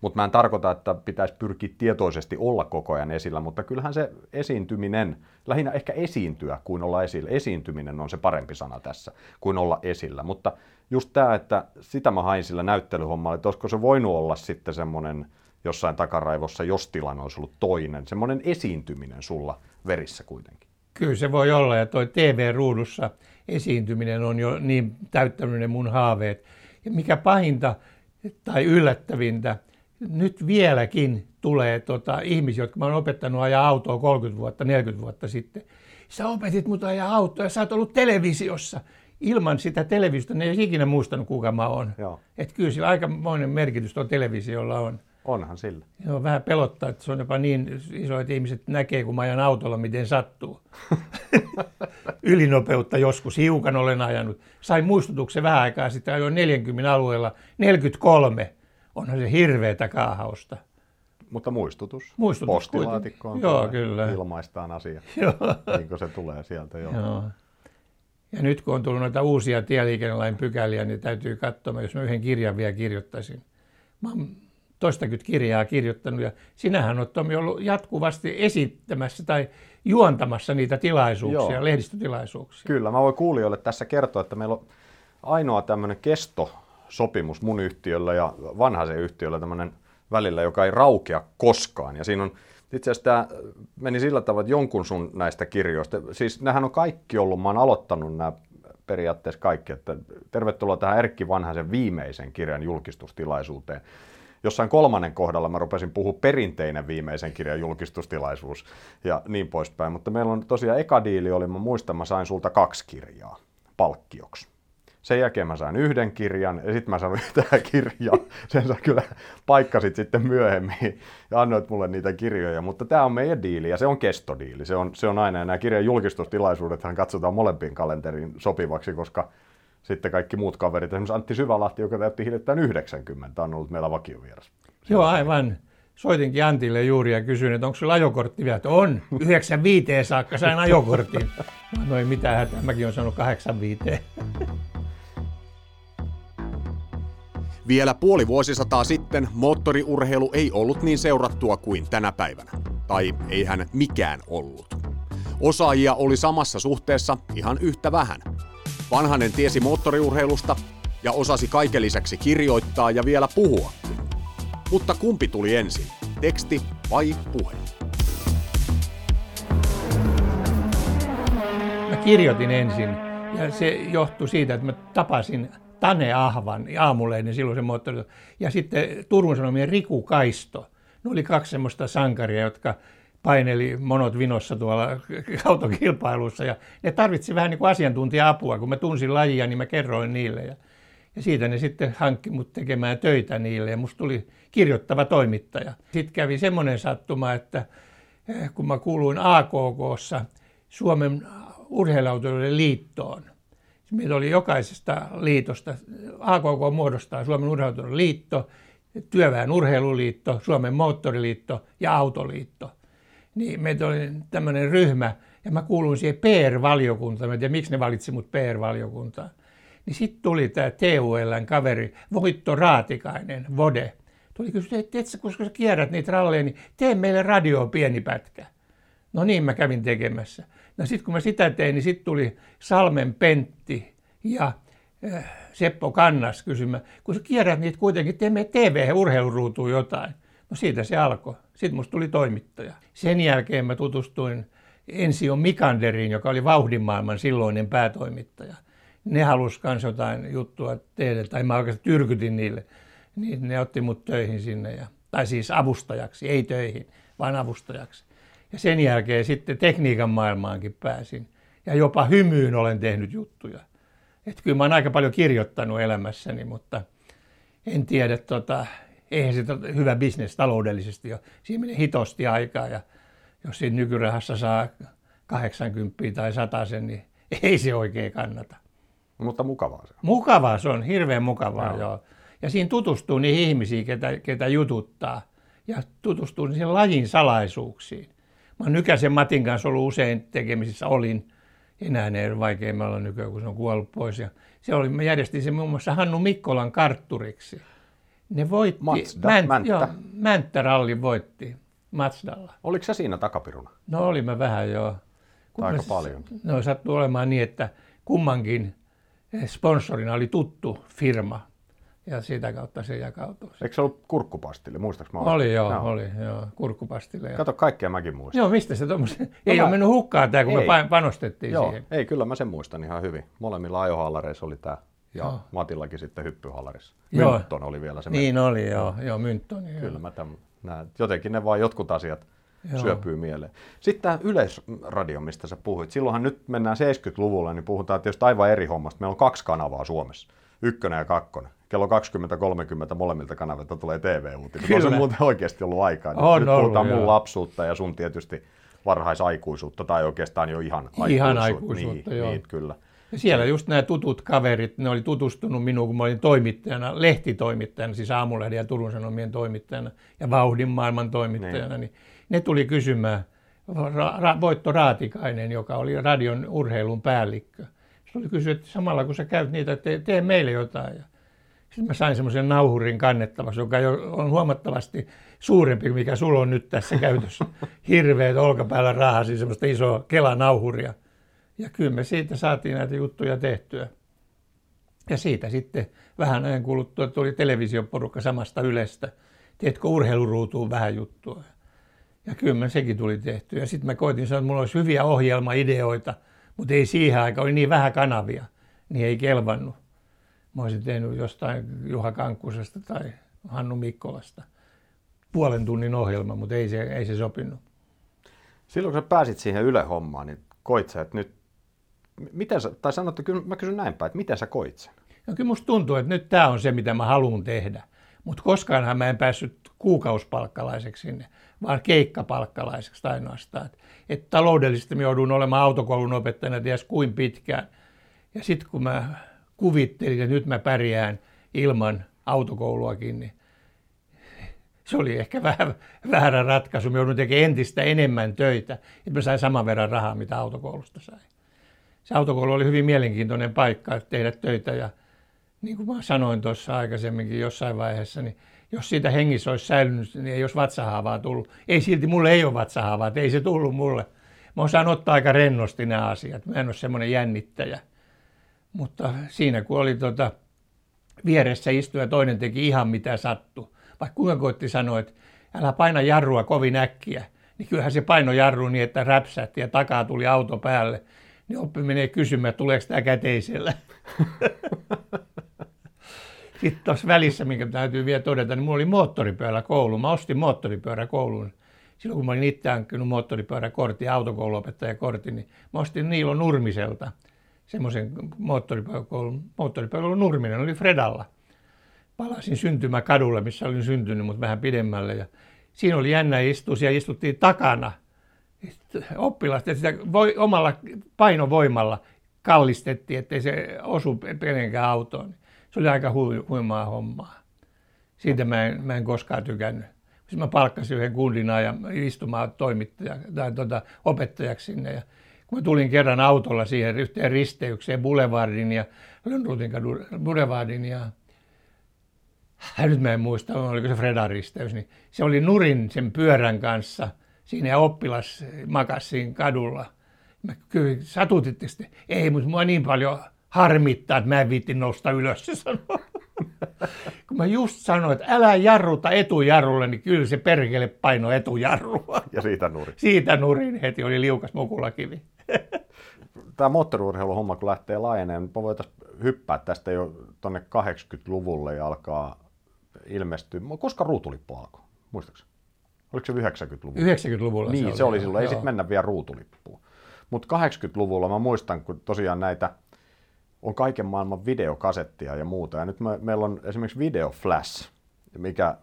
Mutta mä en tarkoita, että pitäisi pyrkiä tietoisesti olla koko ajan esillä, mutta kyllähän se esiintyminen, lähinnä ehkä esiintyä kuin olla esillä. Esiintyminen on se parempi sana tässä kuin olla esillä. Mutta just tämä, että sitä mä hain sillä näyttelyhommalla, että olisiko se voinut olla sitten semmoinen jossain takaraivossa, jos tilanne olisi ollut toinen, semmoinen esiintyminen sulla verissä kuitenkin. Kyllä se voi olla, ja toi TV-ruudussa esiintyminen on jo niin täyttänyt ne mun haaveet. Ja mikä pahinta tai yllättävintä, nyt vieläkin tulee tota, ihmisiä, jotka mä oon opettanut ajaa autoa 30 vuotta, 40 vuotta sitten. Sä opetit mut ajaa autoa ja sä oot ollut televisiossa. Ilman sitä televisiota ne ei ikinä muistanut, kuka mä oon. Että kyllä sillä aikamoinen merkitys tuo televisiolla on. Onhan sillä. Joo, vähän pelottaa, että se on jopa niin iso, että ihmiset näkee, kun mä ajan autolla, miten sattuu. Ylinopeutta joskus hiukan olen ajanut. Sain muistutuksen vähän aikaa sitten, ajoin 40 alueella 43 onhan se hirveätä kaahausta. Mutta muistutus. Muistutus Postilaatikkoon Joo, kyllä. ilmaistaan asia, joo. niin kuin se tulee sieltä. Joo. joo. Ja nyt kun on tullut noita uusia tieliikennelain pykäliä, niin täytyy katsoa, jos mä yhden kirjan vielä kirjoittaisin. Mä oon toistakymmentä kirjaa kirjoittanut ja sinähän olet Tomi ollut jatkuvasti esittämässä tai juontamassa niitä tilaisuuksia, Joo. lehdistötilaisuuksia. Kyllä, mä voin kuulijoille tässä kertoa, että meillä on ainoa tämmöinen kesto sopimus mun yhtiöllä ja vanhaisen yhtiöllä tämmöinen välillä, joka ei raukea koskaan. Ja siinä on itse asiassa tämä meni sillä tavalla, että jonkun sun näistä kirjoista, siis nämähän on kaikki ollut, mä oon aloittanut nämä periaatteessa kaikki, että tervetuloa tähän Erkki Vanhaisen viimeisen kirjan julkistustilaisuuteen. Jossain kolmannen kohdalla mä rupesin puhua perinteinen viimeisen kirjan julkistustilaisuus ja niin poispäin, mutta meillä on tosiaan eka diili oli, mä muistan, mä sain sulta kaksi kirjaa palkkioksi. Sen jälkeen mä sain yhden kirjan ja sitten mä sain tähän kirjaa. Sen sä kyllä paikkasit sitten myöhemmin ja annoit mulle niitä kirjoja. Mutta tämä on meidän diili ja se on kestodiili. Se on, se on aina. Ja nämä kirjan julkistustilaisuudethan katsotaan molempiin kalenteriin sopivaksi, koska sitten kaikki muut kaverit, esimerkiksi Antti Syvälahti, joka täytti hiljattain 90, on ollut meillä vakiovieras. Joo, aivan. Soitinkin Antille juuri ja kysyin, että onko sulla ajokortti vielä. On, 95 saakka sain ajokortin. No ei mitään hätää, mäkin olen saanut 85. Vielä puoli vuosisataa sitten moottoriurheilu ei ollut niin seurattua kuin tänä päivänä. Tai eihän mikään ollut. Osaajia oli samassa suhteessa ihan yhtä vähän. Vanhanen tiesi moottoriurheilusta ja osasi kaiken lisäksi kirjoittaa ja vielä puhua. Mutta kumpi tuli ensin, teksti vai puhe? Mä kirjoitin ensin ja se johtui siitä, että mä tapasin Tane Ahvan, aamuleinen silloin se moottori. Ja sitten Turun Sanomien Riku Kaisto. Ne oli kaksi semmoista sankaria, jotka paineli monot vinossa tuolla autokilpailussa. Ja ne tarvitsi vähän niin kuin asiantuntija-apua. Kun mä tunsin lajia, niin mä kerroin niille. Ja, ja siitä ne sitten hankki mut tekemään töitä niille. Ja musta tuli kirjoittava toimittaja. Sitten kävi semmoinen sattuma, että eh, kun mä kuuluin AKKssa Suomen urheiluautoilijoiden liittoon – Meillä oli jokaisesta liitosta, AKK muodostaa Suomen urheiluliiton liitto, Työväen urheiluliitto, Suomen moottoriliitto ja autoliitto. niin meitä oli tämmöinen ryhmä, ja mä kuulun siihen PR-valiokuntaan, mä en miksi ne valitsi mut PR-valiokuntaan. Niin sitten tuli tämä TULn kaveri Voitto Raatikainen, Vode. Tuli kysyä, että et, koska sä kierrät niitä ralleja, niin tee meille radio pieni pätkä. No niin, mä kävin tekemässä. No sitten kun mä sitä tein, niin sitten tuli Salmen Pentti ja äh, Seppo Kannas kysymään, kun sä kierrät niitä kuitenkin, teemme TV-urheiluruutuun jotain. No siitä se alkoi. Sitten musta tuli toimittaja. Sen jälkeen mä tutustuin Ensio Mikanderiin, joka oli vauhdimaailman silloinen päätoimittaja. Ne halusi myös jotain juttua tehdä, tai mä oikeastaan tyrkytin niille. Niin ne otti mut töihin sinne, ja, tai siis avustajaksi, ei töihin, vaan avustajaksi. Ja sen jälkeen sitten tekniikan maailmaankin pääsin. Ja jopa hymyyn olen tehnyt juttuja. Että kyllä mä oon aika paljon kirjoittanut elämässäni, mutta en tiedä, tota, eihän se hyvä bisnes taloudellisesti ole. Siinä menee hitosti aikaa ja jos siinä nykyrahassa saa 80 tai 100 sen, niin ei se oikein kannata. Mutta mukavaa se on. Mukavaa se on, hirveän mukavaa, joo. joo. Ja siinä tutustuu niihin ihmisiin, ketä, ketä jututtaa. Ja tutustuu niihin lajin salaisuuksiin. Mä oon Nykäsen Matin kanssa ollut usein tekemisissä, olin. Enää ei ole vaikea me olla nykyään, kun se on kuollut pois. Ja se oli, mä järjestin sen muun muassa Hannu Mikkolan kartturiksi. Ne voitti, Mazda, Mänt, Mänttä. Joo, Mänttäralli voitti Mazdalla. Oliko se siinä takapiruna? No oli mä vähän joo. Kun Aika mä- paljon. No sattui olemaan niin, että kummankin sponsorina oli tuttu firma. Ja sitä kautta se jakautui. Eikö se ollut kurkkupastille, muistaaks mä? Oli joo, Joo. oli joo, kurkkupastille. Kato, kaikkea mäkin muistan. Joo, mistä se tuommoisen? Ei mä- ole mennyt hukkaan tämä, kun me Ei. pa- panostettiin Joo, siihen. ei kyllä mä sen muistan ihan hyvin. Molemmilla ajohallareissa oli tämä. Ja Joo. Matillakin sitten hyppyhallarissa. Joo. Myntton oli vielä se. Niin oli, joo, joo Mynttoni. joo. Kyllä mä tämän, näen. Jotenkin ne vaan jotkut asiat Joo. syöpyy mieleen. Sitten tämä yleisradio, mistä sä puhuit. Silloinhan nyt mennään 70-luvulla, niin puhutaan tietysti aivan eri hommasta. Meillä on kaksi kanavaa Suomessa. Ykkönen ja kakkonen. Kello 20.30 molemmilta kanavilta tulee TV-uutiset. Kyllä. On se muuten oikeasti ollut aikaa. Nyt- On nyt ollut, puhutaan mun joo. lapsuutta ja sun tietysti varhaisaikuisuutta tai oikeastaan jo ihan Ihan aikuisuutta. aikuisuutta, niin, joo. Niin, kyllä. Ja siellä just nämä tutut kaverit, ne oli tutustunut minuun, kun mä olin toimittajana, lehtitoimittajana, siis Aamulehden ja Turun Sanomien toimittajana ja Vauhdin maailman toimittajana, niin, ne tuli kysymään, Ra- Ra- Voitto Raatikainen, joka oli radion urheilun päällikkö. Se oli kysynyt, että samalla kun sä käyt niitä, tee, tee meille jotain. Ja sitten mä sain semmoisen nauhurin kannettavaksi, joka jo on huomattavasti suurempi kuin mikä sulla on nyt tässä käytössä. Hirveät olkapäällä rahasin semmoista isoa kelanauhuria. Ja kyllä me siitä saatiin näitä juttuja tehtyä. Ja siitä sitten vähän ajan kuluttua tuli televisioporukka samasta Ylestä. Teetkö urheiluruutuun vähän juttua? Ja kyllä sekin tuli tehtyä. Ja sitten mä koitin sanoa, että mulla olisi hyviä ohjelmaideoita, mutta ei siihen aikaan, oli niin vähän kanavia, niin ei kelvannut. Mä olisin tehnyt jostain Juha Kankkusesta tai Hannu Mikkolasta puolen tunnin ohjelma, mutta ei se, ei se sopinut. Silloin kun sä pääsit siihen Yle-hommaan, niin koit sä, että nyt, miten sä, tai sanotte, kyllä mä kysyn näin päin, että miten sä koit sen? No kyllä musta tuntuu, että nyt tämä on se, mitä mä haluan tehdä. Mutta koskaanhan mä en päässyt kuukausipalkkalaiseksi sinne, vaan keikkapalkkalaiseksi ainoastaan. Et, et taloudellisesti mä joudun olemaan autokoulun opettajana ties kuin pitkään. Ja sitten kun mä kuvittelin, että nyt mä pärjään ilman autokouluakin, niin se oli ehkä vähän väärä ratkaisu. Mä joudun tekemään entistä enemmän töitä, että mä sain saman verran rahaa, mitä autokoulusta sain. Se autokoulu oli hyvin mielenkiintoinen paikka tehdä töitä ja niin kuin mä sanoin tuossa aikaisemminkin jossain vaiheessa, niin jos siitä hengissä olisi säilynyt, niin ei olisi vatsahaavaa tullut. Ei silti, mulle ei ole vatsahaavaa, ei se tullut mulle. Mä osaan ottaa aika rennosti nämä asiat. Mä en ole semmoinen jännittäjä. Mutta siinä kun oli tota, vieressä istuja ja toinen teki ihan mitä sattui. Vaikka kuinka koitti sanoa, että älä paina jarrua kovin äkkiä, niin kyllähän se paino jarru niin, että räpsähti ja takaa tuli auto päälle. Niin oppi menee kysymään, että tuleeko tämä käteisellä. Sitten tuossa välissä, minkä täytyy vielä todeta, niin mulla oli moottoripyörä koulu. Mä ostin moottoripyörä kouluun. Silloin kun mä olin itse hankkinut moottoripyöräkortin ja autokouluopettajakortin, niin mä ostin Niilo Nurmiselta semmoisen moottoripyöräkoulun. Moottoripyöräkoulun Nurminen oli Fredalla. Palasin syntymäkadulle, missä olin syntynyt, mutta vähän pidemmälle. Ja siinä oli jännä istua, siellä istuttiin takana oppilasta, sitä voi, omalla painovoimalla kallistettiin, ettei se osu kenenkään autoon. Se oli aika hui, huimaa hommaa. Siitä mä en, mä en koskaan tykännyt. Sitten mä palkkasin yhden kundina ja istumaan toimittaja, tai tuota, opettajaksi sinne. Ja kun mä tulin kerran autolla siihen yhteen risteykseen Boulevardin ja Lönnruutin kadun Boulevardin ja nyt mä en muista, oliko se Fredan risteys, niin se oli nurin sen pyörän kanssa siinä ja oppilas makasi siinä kadulla. Mä kysyin, satutitte sitten? Ei, mutta mua niin paljon harmittaa, että mä en viitti nousta ylös, se sanoi. Kun mä just sanoin, että älä jarruta etujarrulle, niin kyllä se perkele paino etujarrua. Ja siitä nurin. Siitä nurin heti oli liukas mukulakivi. Tämä moottoriurheiluhomma, kun lähtee laajenemaan, niin voitaisiin hyppää tästä jo tuonne 80-luvulle ja alkaa ilmestyä. Koska ruutulippu alkoi? Muistaakseni? Oliko se 90-luvulla? 90-luvulla Niin, se oli. se oli silloin. Ei joo. sitten mennä vielä ruutulippuun. Mutta 80-luvulla mä muistan, kun tosiaan näitä on kaiken maailman videokasettia ja muuta. Ja nyt me, meillä on esimerkiksi Video Flash, mikä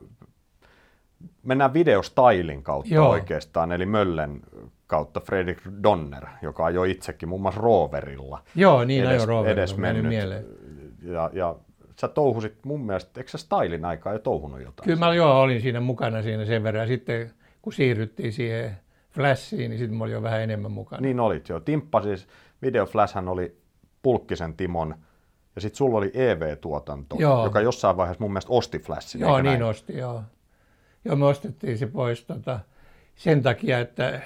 mennään videostylin kautta Joo. oikeastaan, eli Möllen kautta Fredrik Donner, joka ajoi itsekin muun muassa Roverilla. Joo, niin edes, ajo Roverilla, edes meni mennyt. mieleen. Ja, ja sä touhusit mun mielestä, eikö sä stylin aikaa jo touhunut jotain? Kyllä mä joo, olin siinä mukana siinä sen verran. Ja sitten kun siirryttiin siihen Flashiin, niin sitten mä olin jo vähän enemmän mukana. Niin olit jo. Timppa siis, Video Flashhan oli Pulkkisen Timon, ja sitten sulla oli EV-tuotanto, Joo. joka jossain vaiheessa mun mielestä osti Flashin. Joo, niin näin? osti, joo. Joo, me ostettiin se pois tota, sen takia, että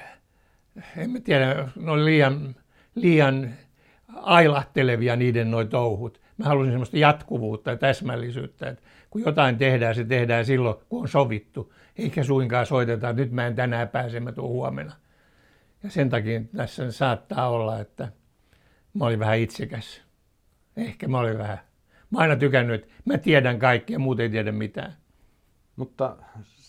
en mä tiedä, ne oli liian, liian ailahtelevia niiden noi touhut. Mä halusin semmoista jatkuvuutta ja täsmällisyyttä, että kun jotain tehdään, se tehdään silloin, kun on sovittu, eikä suinkaan soiteta, että nyt mä en tänään pääse, mä tuun huomenna. Ja sen takia tässä saattaa olla, että mä olin vähän itsekäs. Ehkä mä olin vähän. Mä aina tykännyt, että mä tiedän kaikkea, muut ei tiedä mitään. Mutta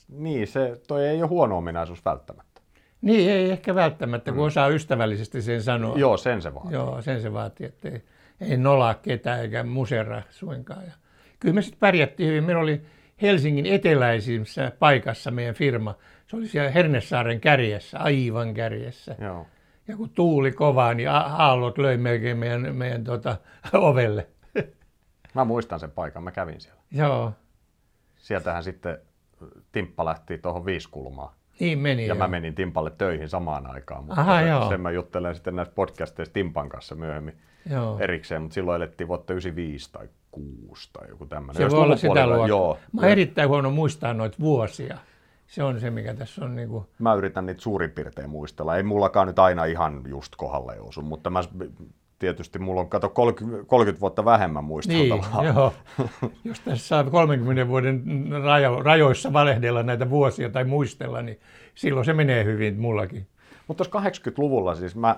niin, se, toi ei ole huono ominaisuus välttämättä. Niin, ei ehkä välttämättä, kun osaa ystävällisesti sen sanoa. Joo, sen se vaatii. Joo, sen se vaatii, että ei, ei nolaa ketään eikä musera suinkaan. Ja kyllä me sitten pärjättiin hyvin. Meillä oli Helsingin eteläisimmässä paikassa meidän firma. Se oli siellä Hernesaaren kärjessä, aivan kärjessä. Joo. Ja kun tuuli kovaa, niin aallot löi melkein meidän, meidän tota, ovelle. Mä muistan sen paikan, mä kävin siellä. Joo, Sieltähän sitten Timppa lähti tuohon viiskulmaan. niin meni. Ja joo. mä menin Timpalle töihin samaan aikaan, mutta Aha, joo. sen mä juttelen sitten näissä podcasteissa Timpan kanssa myöhemmin Joo. erikseen, mutta silloin elettiin vuotta 95 tai 6 tai joku tämmöinen. Se Jos voi olla sitä luokkaa. Joo. Mä oon erittäin huono muistaa noita vuosia. Se on se, mikä tässä on niinku... Mä yritän niitä suurin piirtein muistella. Ei mullakaan nyt aina ihan just kohdalle osu, mutta mä, tietysti mulla on, kato, 30, 30 vuotta vähemmän Niin, muisteltavaa. joo. Jos tässä saa 30 vuoden rajo, rajoissa valehdella näitä vuosia tai muistella, niin silloin se menee hyvin mullakin. Mutta tuossa 80-luvulla siis mä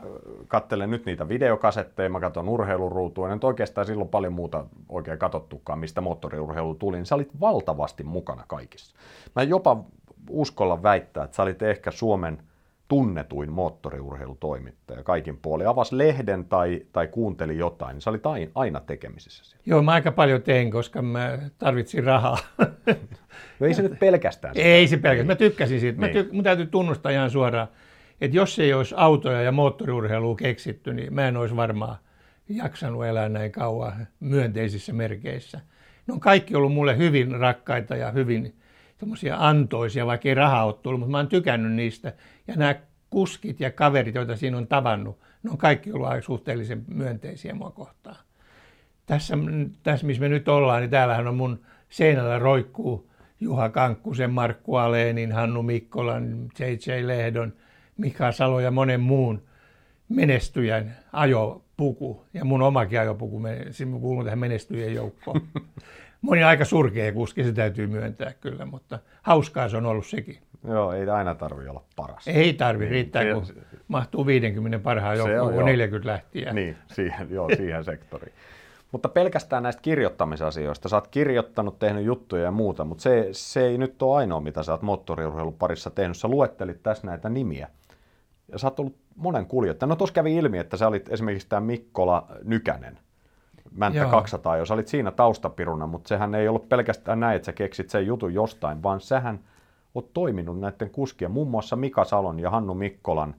kattelen nyt niitä videokasetteja, mä katson urheiluruutua, en oikeastaan silloin paljon muuta oikein katsottukaan, mistä moottoriurheilu tuli, niin sä olit valtavasti mukana kaikissa. Mä jopa uskolla väittää, että sä olit ehkä Suomen tunnetuin moottoriurheilutoimittaja kaikin puolin. Avas lehden tai, tai kuunteli jotain, niin sä olit aina, aina tekemisissä siellä. Joo, mä aika paljon tein, koska mä tarvitsin rahaa. No ei se nyt pelkästään sitä. Ei se pelkästään. Mä tykkäsin siitä. Mä Niin. tyk- mun täytyy tunnustaa ihan suoraan, että jos ei olisi autoja ja moottoriurheilua keksitty, niin mä en olisi varmaan jaksanut elää näin kauan myönteisissä merkeissä. Ne on kaikki ollut mulle hyvin rakkaita ja hyvin semmoisia antoisia, vaikka ei rahaa ole tullut, mutta mä oon tykännyt niistä. Ja nämä kuskit ja kaverit, joita siinä on tavannut, ne on kaikki ollut aika suhteellisen myönteisiä mua kohtaan. Tässä, tässä, missä me nyt ollaan, niin täällähän on mun seinällä roikkuu Juha Kankkusen, Markku Aleenin, Hannu Mikkolan, J.J. Lehdon, Mika Salo ja monen muun menestyjän ajopuku. Ja mun omakin ajopuku, se kuuluu tähän menestyjien joukkoon. Moni aika surkea kuski, se täytyy myöntää kyllä, mutta hauskaa se on ollut sekin. Joo, ei aina tarvi olla paras. Ei tarvi, riittää se- kun se- mahtuu 50 parhaan joukkoon, kun joo. 40 lähtiä. Niin, siihen, joo, siihen sektoriin. Mutta pelkästään näistä kirjoittamisasioista. Sä oot kirjoittanut, tehnyt juttuja ja muuta, mutta se, se ei nyt ole ainoa, mitä sä oot moottoriurheilun parissa tehnyt. Sä luettelit tässä näitä nimiä. Ja sä oot ollut monen kuljettaja. No tuossa kävi ilmi, että sä olit esimerkiksi tämä Mikkola Nykänen. Mänttä Joo. 200, jos olit siinä taustapiruna, mutta sehän ei ollut pelkästään näin, että sä keksit sen jutun jostain, vaan sähän oot toiminut näiden kuskien, muun muassa Mika Salon ja Hannu Mikkolan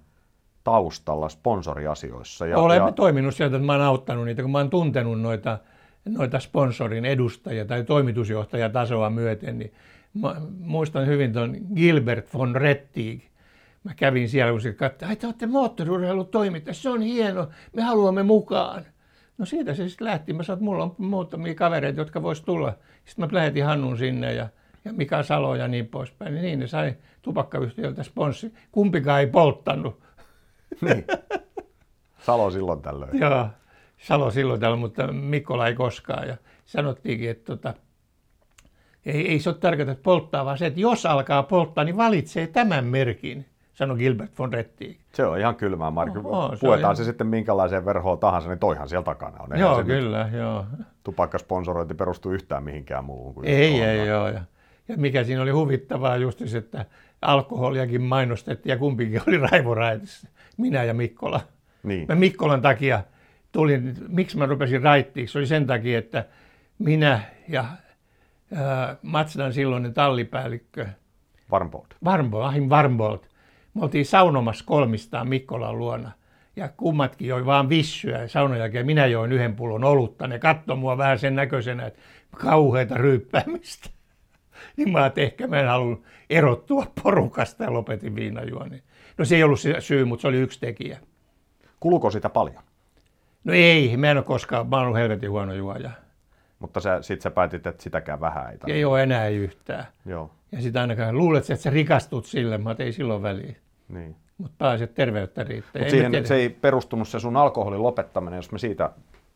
taustalla sponsoriasioissa. Ja, Olen ja, toiminut sieltä, että mä oon auttanut niitä, kun mä oon tuntenut noita, noita sponsorin edustajia tai toimitusjohtajatasoa myöten, niin Mä muistan hyvin tuon Gilbert von Rettig. Mä kävin siellä, kun se katsoi, että te olette moottoriurheilutoimittaja, se on hieno, me haluamme mukaan. No siitä se sitten lähti. Mä sanoin, että mulla on muutamia kavereita, jotka vois tulla. Sitten mä lähetin Hannun sinne ja, ja Mika Salo ja niin poispäin. Niin ne sai tupakkayhtiöltä sponssi. Kumpikaan ei polttanut. Niin. Salo silloin tällöin. Joo, Salo silloin tällöin, mutta Mikkola ei koskaan. Ja sanottiinkin, että tota, ei, ei se ole tarkoitus polttaa, vaan se, että jos alkaa polttaa, niin valitsee tämän merkin, sanoi Gilbert von Rettig. Se on ihan kylmää, Mark. Oho, se Puetaan se ihan- sitten minkälaiseen verhoon tahansa, niin toihan siellä takana on. Eihän Joo, kyllä, joo. Tupakkasponsorointi perustuu yhtään mihinkään muuhun kuin Ei, tuohon. ei, joo. Ja, ja mikä siinä oli huvittavaa just se, että alkoholiakin mainostettiin ja kumpikin oli Raivo Raitissa, minä ja Mikkola. Niin. Mä Mikkolan takia tulin, miksi mä rupesin raittiiksi, se oli sen takia, että minä ja ää, Matsdan silloinen tallipäällikkö, Varmbold. Varmbold, Ahim Varmbold, me oltiin saunomassa kolmistaan Mikkolan luona. Ja kummatkin joi vaan vissyä ja saunan jälkeen minä join yhden pullon olutta. Ne katsoi mua vähän sen näköisenä, että kauheita ryyppäämistä. niin mä ajattelin, ehkä mä en halua erottua porukasta ja lopetin viinajuoni. No se ei ollut se syy, mutta se oli yksi tekijä. Kuluko sitä paljon? No ei, mä en ole koskaan, mä oon ollut helvetin huono juoja. Mutta sä, sit sä päätit, että sitäkään vähän ei tarvitse. Ei ole enää yhtään. Joo, Ja sitä ainakaan luulet, että sä rikastut sille, mä ei silloin väliä. Niin. Mutta pääset terveyttä riittää. Me siihen se ei perustunut se sun alkoholin lopettaminen, jos me siitä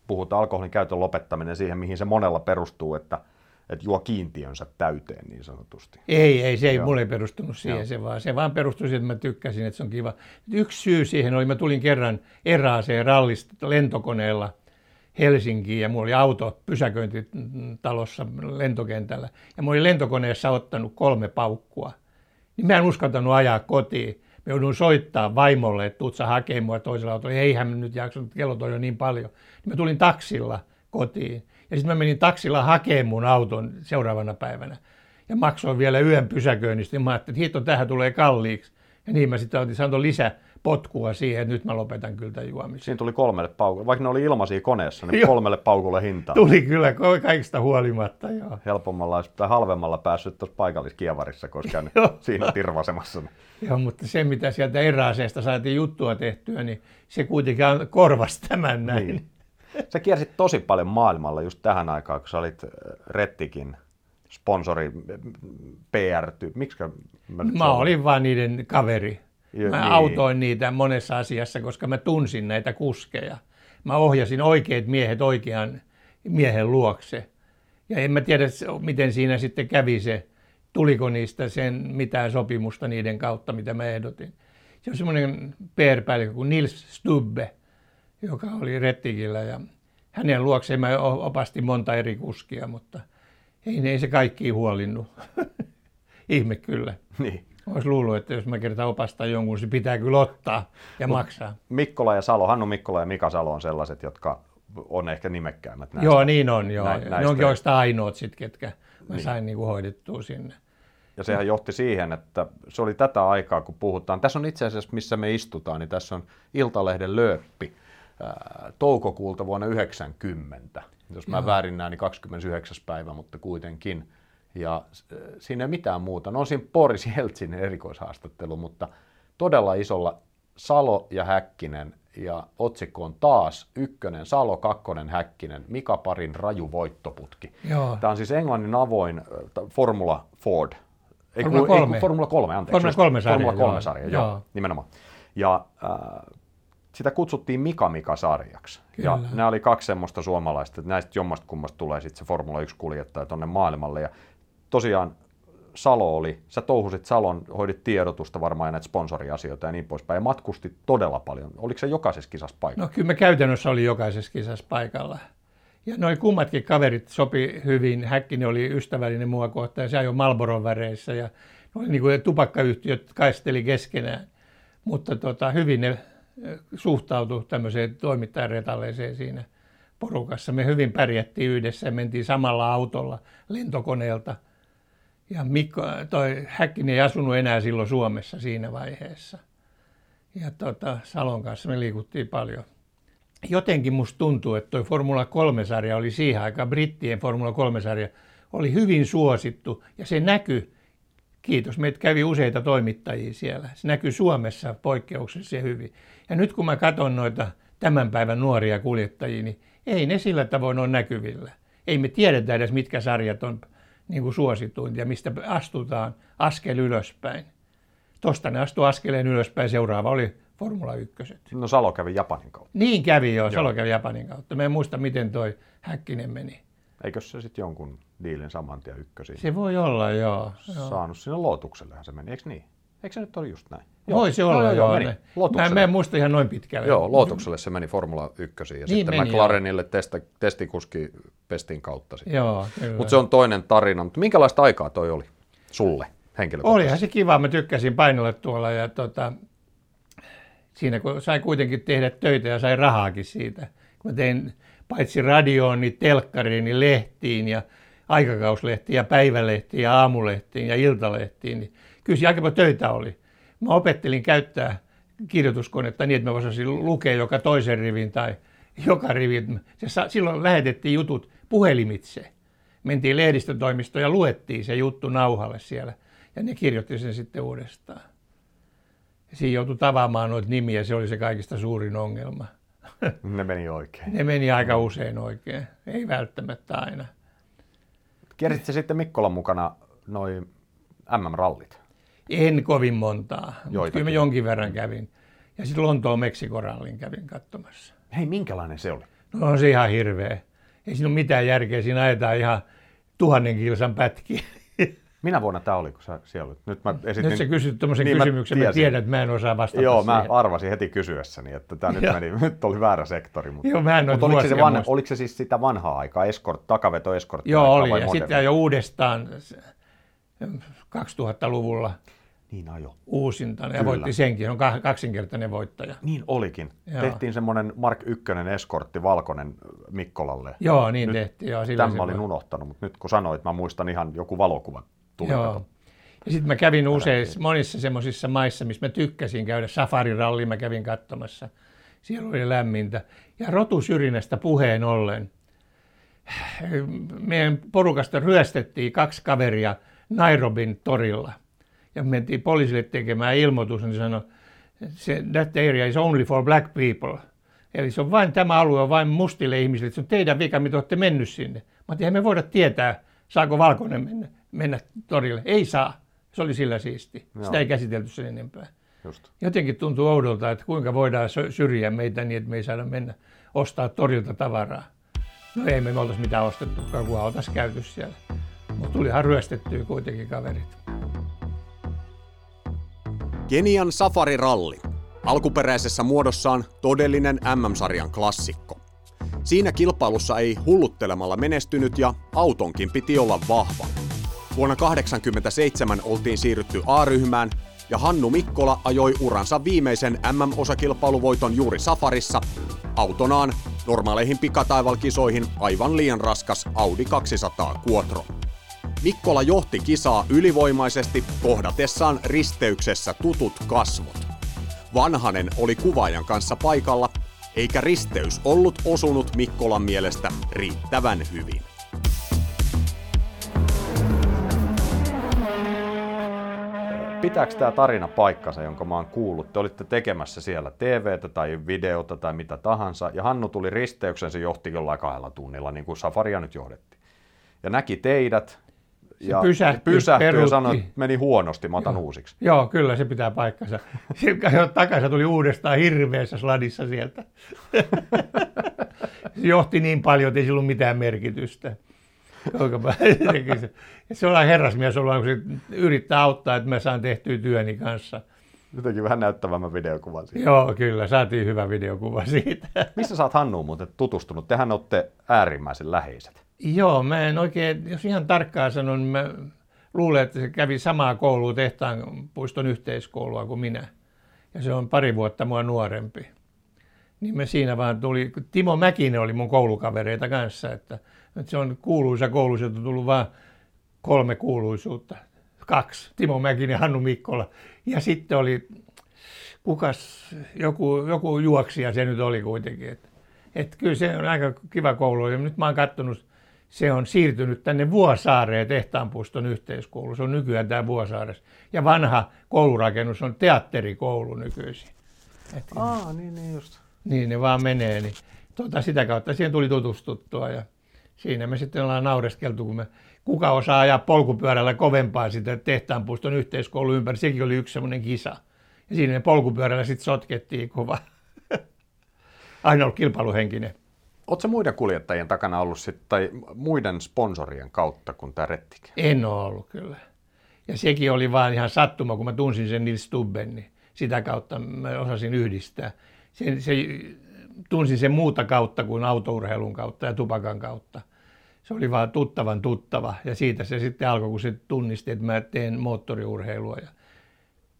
puhutaan, alkoholin käytön lopettaminen siihen, mihin se monella perustuu, että, että juo kiintiönsä täyteen niin sanotusti. Ei, ei, se ei, Joo. mulle perustunut siihen, Joo. se vaan, se vaan perustui siihen, että mä tykkäsin, että se on kiva. Yksi syy siihen oli, mä tulin kerran erääseen rallista lentokoneella Helsinkiin ja mulla oli auto pysäköintitalossa lentokentällä ja mä olin lentokoneessa ottanut kolme paukkua. Niin mä en uskaltanut ajaa kotiin. Mä joudun soittaa vaimolle, että tuut sä hakemaan mua toisella autolla. Eihän nyt jaksa, kellot on jo niin paljon. Niin mä tulin taksilla kotiin. Ja sitten mä menin taksilla hakemaan mun auton seuraavana päivänä. Ja maksoin vielä yön pysäköinnistä. Ja mä ajattelin, että hitto, tähän tulee kalliiksi. Ja niin mä sitten otin, saanut lisäpotkua siihen, että nyt mä lopetan kyllä tämän juomisen. Siinä tuli kolmelle paukulle, vaikka ne oli ilmaisia koneessa, niin Joo. kolmelle paukulle hintaa. Tuli kyllä kaikista huolimatta, joo. Helpommalla olisi- tai halvemmalla päässyt tuossa paikalliskievarissa, koska siinä tirvasemassa. Joo, mutta se mitä sieltä erääseesta saatiin juttua tehtyä, niin se kuitenkin korvasi tämän näin. Niin. Sä kiersit tosi paljon maailmalla just tähän aikaan, kun sä olit äh, Rettikin sponsori, PR tyyppi. Miksi mä, Mä olin vaan niiden kaveri. Mä niin. autoin niitä monessa asiassa, koska mä tunsin näitä kuskeja. Mä ohjasin oikeat miehet oikean miehen luokse. Ja en mä tiedä, miten siinä sitten kävi se, tuliko niistä sen mitään sopimusta niiden kautta, mitä mä ehdotin. Se on semmoinen PR-päällikkö kuin Nils Stubbe, joka oli Rettikillä ja hänen luokseen mä opastin monta eri kuskia, mutta ei, ei se kaikki huolinnut. Ihme kyllä. Niin. Olisi luullut, että jos mä kertaan opastan jonkun, se pitää kyllä ottaa ja maksaa. Mikkola ja Salo, Hannu Mikkola ja Mika Salo on sellaiset, jotka on ehkä nimekkäimmät näistä. Joo, niin on. Joo. Näin- ne onkin oikeastaan ainoat sit, ketkä mä sain niinku hoidettua sinne. Ja sehän johti siihen, että se oli tätä aikaa, kun puhutaan. Tässä on itse asiassa, missä me istutaan, niin tässä on Iltalehden lööppi toukokuulta vuonna 90. Jos mä väärin näen, niin 29. päivä, mutta kuitenkin. Ja siinä ei mitään muuta. No on siinä Boris Jeltsinin erikoishaastattelu, mutta todella isolla Salo ja Häkkinen ja otsikko on taas ykkönen Salo, kakkonen Häkkinen, Mika Parin raju voittoputki. Joo. Tämä on siis Englannin avoin Formula Ford. Ei, Formula kun- ei, kolme. kun Formula 3, anteeksi. Formula just. kolme sarja, Formula 3 joo. sarja, joo. Joo. nimenomaan. Ja äh, sitä kutsuttiin Mika Mika-sarjaksi. Ja Kyllä. nämä oli kaksi semmoista suomalaista, että näistä jommasta kummasta tulee sitten se Formula 1-kuljettaja tuonne maailmalle. Ja tosiaan Salo oli, sä touhusit Salon, hoidit tiedotusta varmaan näitä sponsoriasioita ja niin poispäin, ja matkustit todella paljon. Oliko se jokaisessa kisassa paikalla? No kyllä mä käytännössä oli jokaisessa kisassa paikalla. Ja noi kummatkin kaverit sopi hyvin. Häkkinen oli ystävällinen mua kohtaan ja se ajoi Marlboron väreissä ja ne oli niin kuin tupakkayhtiöt kaisteli keskenään. Mutta tota, hyvin ne suhtautui tämmöiseen toimittajaretalleeseen siinä porukassa. Me hyvin pärjättiin yhdessä ja mentiin samalla autolla lentokoneelta. Ja Mikko, toi Häkkinen ei asunut enää silloin Suomessa siinä vaiheessa. Ja tota, Salon kanssa me liikuttiin paljon. Jotenkin musta tuntuu, että toi Formula 3-sarja oli siihen aikaan, brittien Formula 3-sarja oli hyvin suosittu ja se näkyi, kiitos, meitä kävi useita toimittajia siellä. Se näkyy Suomessa poikkeuksellisen hyvin. Ja nyt kun mä katson noita tämän päivän nuoria kuljettajia, niin ei ne sillä tavoin ole näkyvillä. Ei me tiedetä edes, mitkä sarjat on niin kuin suosituinta ja mistä astutaan askel ylöspäin. Tosta ne astuu askeleen ylöspäin, seuraava oli Formula 1. No Salo kävi Japanin kautta. Niin kävi jo, Salo kävi Japanin kautta. Mä en muista, miten toi Häkkinen meni. Eikö se sitten jonkun diilin saman tien ykkösiin? Se voi olla, joo. joo. Saanut sinne Lotuksellehan se meni, eikö niin? Eikö se nyt ole just näin? Voi se olla, joo. joo, meni. ne- Mä, en muista ihan noin pitkälle. Joo, Lotukselle se meni Formula 1 ja Niin sitten meni, McLarenille testa, testikuski pestin kautta. Joo. Mutta se on toinen tarina. Mutta minkälaista aikaa toi oli sulle henkilökohtaisesti? Olihan se kiva, mä tykkäsin painolle tuolla ja tota, siinä kun sai kuitenkin tehdä töitä ja sai rahaakin siitä. Kun mä tein paitsi radioon, niin telkkariin, niin lehtiin ja aikakauslehtiin ja päivälehtiin ja aamulehtiin ja iltalehtiin, niin kyllä siinä aika töitä oli. Mä opettelin käyttää kirjoituskonetta niin, että mä osasin lukea joka toisen rivin tai joka rivin. Se, silloin lähetettiin jutut puhelimitse. Mentiin lehdistötoimistoon ja luettiin se juttu nauhalle siellä. Ja ne kirjoitti sen sitten uudestaan. Siinä joutui tavaamaan noita nimiä, se oli se kaikista suurin ongelma. Ne meni oikein. Ne meni aika usein oikein, ei välttämättä aina. Kiersit sitten Mikkolan mukana noin MM-rallit? En kovin montaa, mutta kyllä mä jonkin verran kävin. Ja sitten Lontoon Meksikorallin kävin katsomassa. Hei, minkälainen se oli? No on se ihan hirveä. Ei siinä ole mitään järkeä, siinä ajetaan ihan tuhannen kilsan pätkiä. Minä vuonna tämä oli, kun sä siellä olit? Nyt mä esitin... Nyt sä kysyt tuommoisen Niin, mä kysymyksen, mä, tiesin. tiedän, että mä en osaa vastata Joo, mä siihen. arvasin heti kysyessäni, että tämä nyt, meni, nyt oli väärä sektori. Mutta, Joo, mä en mutta oliko, se se vanha, oliko se siis sitä vanhaa aikaa, eskort, takaveto eskortti Joo, oli. Ja sitten jo uudestaan se- 2000-luvulla Niin ajo. uusintana ja Kyllä. voitti senkin. Se on kaksinkertainen voittaja. Niin olikin. Joo. Tehtiin semmoinen Mark 1 eskortti valkoinen Mikkolalle. Joo, niin Nyt tehtiin. Joo, Tämän mä olin unohtanut, mutta nyt kun sanoit, mä muistan ihan joku valokuva. Tuli Joo. kato. Ja sitten mä kävin useissa, monissa semmoisissa maissa, missä mä tykkäsin käydä. Safariralli mä kävin katsomassa. Siellä oli lämmintä. Ja rotusyrjinnästä puheen ollen. Meidän porukasta ryöstettiin kaksi kaveria Nairobin torilla. Ja me mentiin poliisille tekemään ilmoitus, niin sanoi, se, that area is only for black people. Eli se on vain, tämä alue on vain mustille ihmisille, se on teidän vika, mitä olette mennyt sinne. Mä eihän me voida tietää, saako valkoinen mennä, mennä torille. Ei saa. Se oli sillä siisti. Joo. Sitä ei käsitelty sen enempää. Just. Jotenkin tuntuu oudolta, että kuinka voidaan syrjiä meitä niin, että me ei saada mennä ostaa torilta tavaraa. No ei me, me oltaisi mitään ostettukaan, kun oltaisiin käyty siellä. Mutta tulihan ryöstettyä kuitenkin kaverit. Kenian Safari-ralli. Alkuperäisessä muodossaan todellinen MM-sarjan klassikko. Siinä kilpailussa ei hulluttelemalla menestynyt ja autonkin piti olla vahva. Vuonna 1987 oltiin siirrytty A-ryhmään ja Hannu Mikkola ajoi uransa viimeisen MM-osakilpailuvoiton juuri Safarissa autonaan normaaleihin pikataivalkisoihin aivan liian raskas Audi 200 Quattro. Mikkola johti kisaa ylivoimaisesti kohdatessaan risteyksessä tutut kasvot. Vanhanen oli kuvaajan kanssa paikalla, eikä risteys ollut osunut Mikkolan mielestä riittävän hyvin. Pitääkö tämä tarina paikkansa, jonka mä oon kuullut? Te olitte tekemässä siellä TVtä tai videota tai mitä tahansa, ja Hannu tuli risteyksen, se johti jollain kahdella tunnilla, niin kuin Safaria nyt johdettiin. Ja näki teidät, ja pysähtyi, pysähtyi ja peruutti. sanoi, että meni huonosti, mä otan uusiksi. Joo, kyllä se pitää paikkansa. Takaisin tuli uudestaan hirveässä sladissa sieltä. se johti niin paljon, että ei sillä ollut mitään merkitystä. Se. Ja on herrasmies olla, kun se yrittää auttaa, että mä saan tehtyä työni kanssa. Jotenkin vähän näyttävämmän videokuvan siitä. Joo, kyllä, saatiin hyvä videokuva siitä. Missä sä oot Hannuun muuten tutustunut? Tehän olette äärimmäisen läheiset. Joo, mä en oikein, jos ihan tarkkaan sanon, niin mä luulen, että se kävi samaa koulua tehtaan puiston yhteiskoulua kuin minä. Ja se on pari vuotta mua nuorempi. Niin me siinä vaan tuli, Timo Mäkinen oli mun koulukavereita kanssa, että, että se on kuuluisa koulu, on tullut vaan kolme kuuluisuutta. Kaksi, Timo Mäkinen Hannu Mikkola. Ja sitten oli, kukas, joku, joku juoksija se nyt oli kuitenkin. Että, että kyllä se on aika kiva koulu. Ja nyt mä oon kattonut se on siirtynyt tänne Vuosaareen tehtaanpuiston yhteiskoulu. Se on nykyään tämä Vuosaaressa. Ja vanha koulurakennus on teatterikoulu nykyisin. Et, Aa, niin, niin just. niin ne vaan menee. Niin, tota, sitä kautta siihen tuli tutustuttua ja siinä me sitten ollaan naureskeltu, kun me, kuka osaa ajaa polkupyörällä kovempaa sitä tehtaanpuiston yhteiskoulun ympäri. Sekin oli yksi semmoinen kisa. Ja siinä me polkupyörällä sitten sotkettiin kova. Aina ollut kilpailuhenkinen. Oletko muiden kuljettajien takana ollut sit, tai muiden sponsorien kautta kuin tämä Rettike? En ole ollut kyllä. Ja sekin oli vaan ihan sattuma, kun mä tunsin sen Nils Stubben, niin sitä kautta mä osasin yhdistää. Se, se, tunsin sen muuta kautta kuin autourheilun kautta ja tupakan kautta. Se oli vaan tuttavan tuttava ja siitä se sitten alkoi, kun se tunnisti, että mä teen moottoriurheilua ja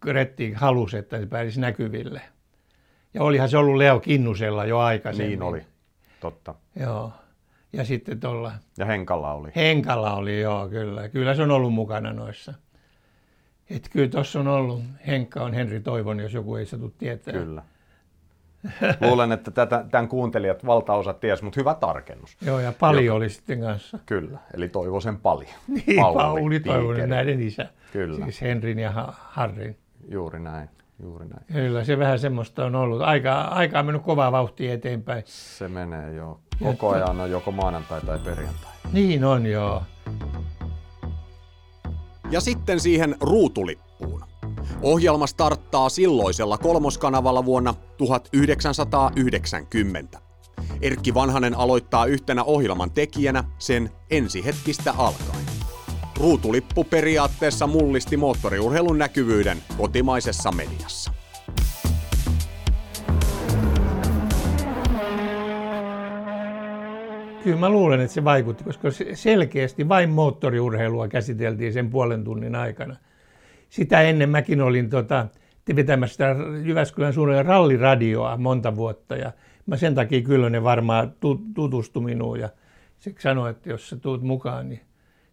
Retti halusi, että se pääsisi näkyville. Ja olihan se ollut Leo Kinnusella jo aikaisemmin. Niin oli, totta. Joo. Ja sitten tuolla Ja Henkalla oli. Henkalla oli, joo, kyllä. Kyllä se on ollut mukana noissa. Et kyllä tuossa on ollut, Henkka on Henri Toivon, jos joku ei satu tietää. Kyllä. Luulen, että tätä, tämän kuuntelijat valtaosa ties, mutta hyvä tarkennus. Joo, ja Pali oli sitten kanssa. Kyllä, eli Toivosen paljon. Niin, Pauli Toivonen, näiden isä. Kyllä. Siis Henrin ja Ha- Harrin. Juuri näin, juuri näin. Kyllä se vähän semmoista on ollut. Aika, aika on mennyt kovaa vauhtia eteenpäin. Se menee jo. Koko ajan on joko maanantai tai perjantai. Niin on joo. Ja sitten siihen ruutulippuun. Ohjelma starttaa silloisella kolmoskanavalla vuonna 1990. Erkki Vanhanen aloittaa yhtenä ohjelman tekijänä sen ensihetkistä alkaen. Ruutulippu periaatteessa mullisti moottoriurheilun näkyvyyden kotimaisessa mediassa. Kyllä mä luulen, että se vaikutti, koska se- selkeästi vain moottoriurheilua käsiteltiin sen puolen tunnin aikana. Sitä ennen mäkin olin tota, vetämässä sitä Jyväskylän suuren ralliradioa monta vuotta ja mä sen takia kyllä ne varmaan tu- tutustui minuun ja sanoi, että jos sä tuut mukaan, niin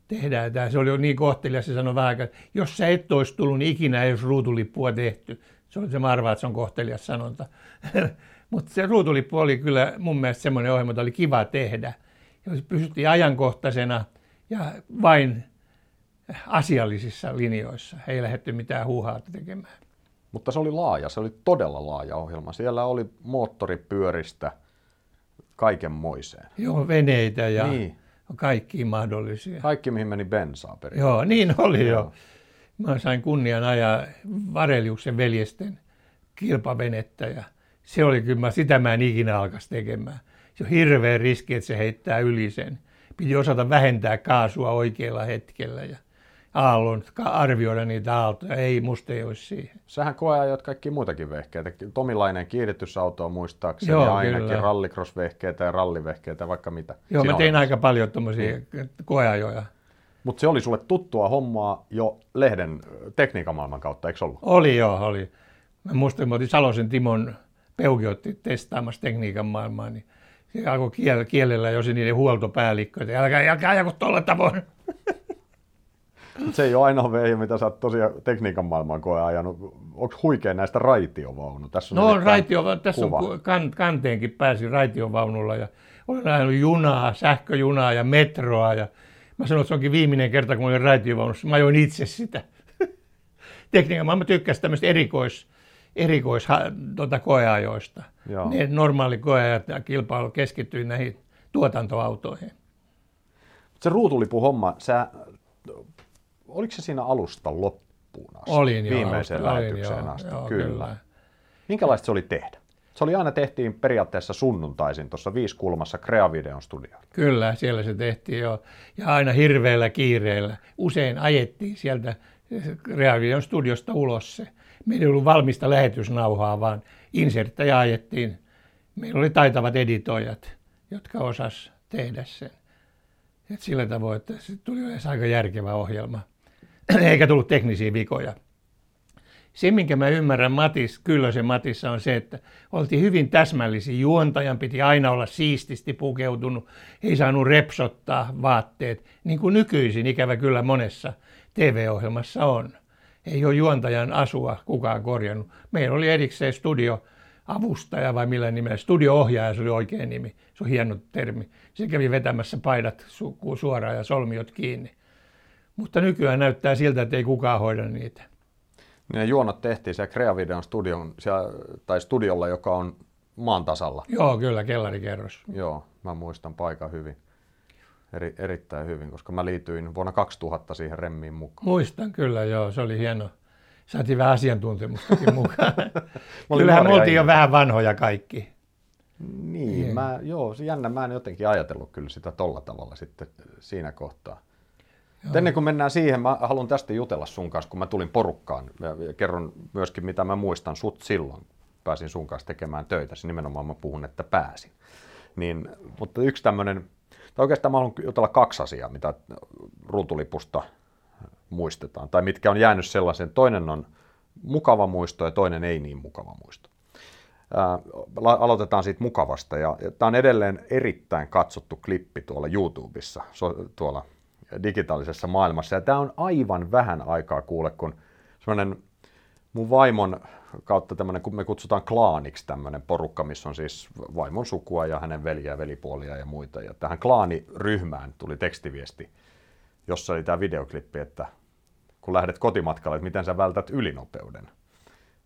tehdään tämä. Se oli jo niin kohtelias, se sanoi vähän aikaa, että jos sä et olisi tullut, niin ikinä ei olisi ruutulippua tehty. Se oli se, mä arvaan, että se on kohtelias sanonta. Mutta se ruutulippu oli kyllä mun mielestä semmoinen ohjelma, että oli kiva tehdä. Ja se pysyttiin ajankohtaisena ja vain asiallisissa linjoissa. Ei lähdetty mitään huuhaata tekemään. Mutta se oli laaja, se oli todella laaja ohjelma. Siellä oli moottoripyöristä kaikenmoiseen. Joo, veneitä ja Niin. Kaikkia mahdollisia. Kaikki, mihin meni bensaa periaatteessa. Joo, niin oli Joo. jo. Mä sain kunnian ajaa Vareliuksen veljesten kilpavenettä ja se oli kyllä, mä- sitä mä en ikinä alkaisi tekemään. Se on hirveä riski, että se heittää yli sen. Piti osata vähentää kaasua oikealla hetkellä ja aallon, arvioida niitä aaltoja. Ei, musta ei olisi siihen. Sähän koeajoit kaikki muitakin vehkeitä. Tomilainen kiihdytysauto muistaakseni, Joo, ja ainakin kyllä. rallycross-vehkeitä ja rallivehkeitä ja vaikka mitä. Joo, Siinä mä tein on. aika paljon tuommoisia koeajoja. Mutta se oli sulle tuttua hommaa jo lehden ö, tekniikamaailman kautta, eikö ollut? Oli joo, oli. Mä muistan, kun mä otin Salosen Timon Peuki otti testaamassa tekniikan maailmaa, niin se alkoi kiel- kielellä jo se niiden huoltopäällikkö, että älkää, älkää ajako tuolla tavoin. Se ei ole ainoa vehje, mitä sä oot tosiaan tekniikan maailman koe ajanut. Onko huikea näistä raitiovaunu? Tässä on No on nimittäin raitio, tässä kuva. on kan, kanteenkin pääsin raitiovaunulla ja olen ajanut junaa, sähköjunaa ja metroa ja mä sanoin, että se onkin viimeinen kerta, kun olin raitiovaunussa. Mä ajoin itse sitä. Tekniikan, mä tykkäsin tämmöistä erikois, erikois tota, koeajoista. Joo. Ne normaali koeajat ja kilpailu keskittyi näihin tuotantoautoihin. Se ruutulipu homma, sä, oliko se siinä alusta loppuun asti? Olin jo. Viimeiseen alusta, olin lähetykseen jo, asti, joo, kyllä. kyllä. Minkälaista se oli tehdä? Se oli aina tehtiin periaatteessa sunnuntaisin tuossa viisikulmassa Crea-videon studiolla. Kyllä, siellä se tehtiin jo. Ja aina hirveällä kiireellä. Usein ajettiin sieltä Reavion studiosta ulos se. Meillä ei ollut valmista lähetysnauhaa, vaan inserttejä ajettiin. Meillä oli taitavat editoijat, jotka osas tehdä sen. Et sillä tavoin, että se tuli aika järkevä ohjelma. Eikä tullut teknisiä vikoja. Se, minkä mä ymmärrän Matis, Kyllösen Matissa on se, että oltiin hyvin täsmällisiä. Juontajan piti aina olla siististi pukeutunut, ei saanut repsottaa vaatteet, niin kuin nykyisin ikävä kyllä monessa TV-ohjelmassa on. Ei ole juontajan asua kukaan korjannut. Meillä oli erikseen studio avustaja vai millä nimellä, studio-ohjaaja se oli oikea nimi, se on hieno termi. Se kävi vetämässä paidat su- suoraan ja solmiot kiinni. Mutta nykyään näyttää siltä, että ei kukaan hoida niitä. Ne juonot tehtiin siellä Creavideon studion, siellä, tai studiolla, joka on maan tasalla. Joo, kyllä, kellarikerros. Joo, mä muistan paikan hyvin. Eri, erittäin hyvin, koska mä liityin vuonna 2000 siihen remmiin mukaan. Muistan kyllä, joo, se oli hieno. Saatiin vähän asiantuntemustakin mukaan. Kyllähän me oltiin jo vähän vanhoja kaikki. Niin, mä, joo, se jännä, mä en jotenkin ajatellut kyllä sitä tolla tavalla sitten siinä kohtaa. Mutta ennen kuin mennään siihen, mä haluan tästä jutella sun kanssa, kun mä tulin porukkaan. Ja kerron myöskin, mitä mä muistan sut silloin. Pääsin sun kanssa tekemään töitä. Se nimenomaan mä puhun, että pääsin. Niin, mutta yksi tämmöinen, tai oikeastaan mä haluan jutella kaksi asiaa, mitä ruutulipusta muistetaan. Tai mitkä on jäänyt sellaisen. Toinen on mukava muisto ja toinen ei niin mukava muisto. Ää, aloitetaan siitä mukavasta. Ja, ja tämä on edelleen erittäin katsottu klippi tuolla YouTubessa, so, tuolla digitaalisessa maailmassa. Ja tämä on aivan vähän aikaa kuule, kun semmoinen mun vaimon kautta tämmöinen, kun me kutsutaan klaaniksi tämmöinen porukka, missä on siis vaimon sukua ja hänen ja velipuolia ja muita. Ja tähän klaaniryhmään tuli tekstiviesti, jossa oli tämä videoklippi, että kun lähdet kotimatkalle, että miten sä vältät ylinopeuden.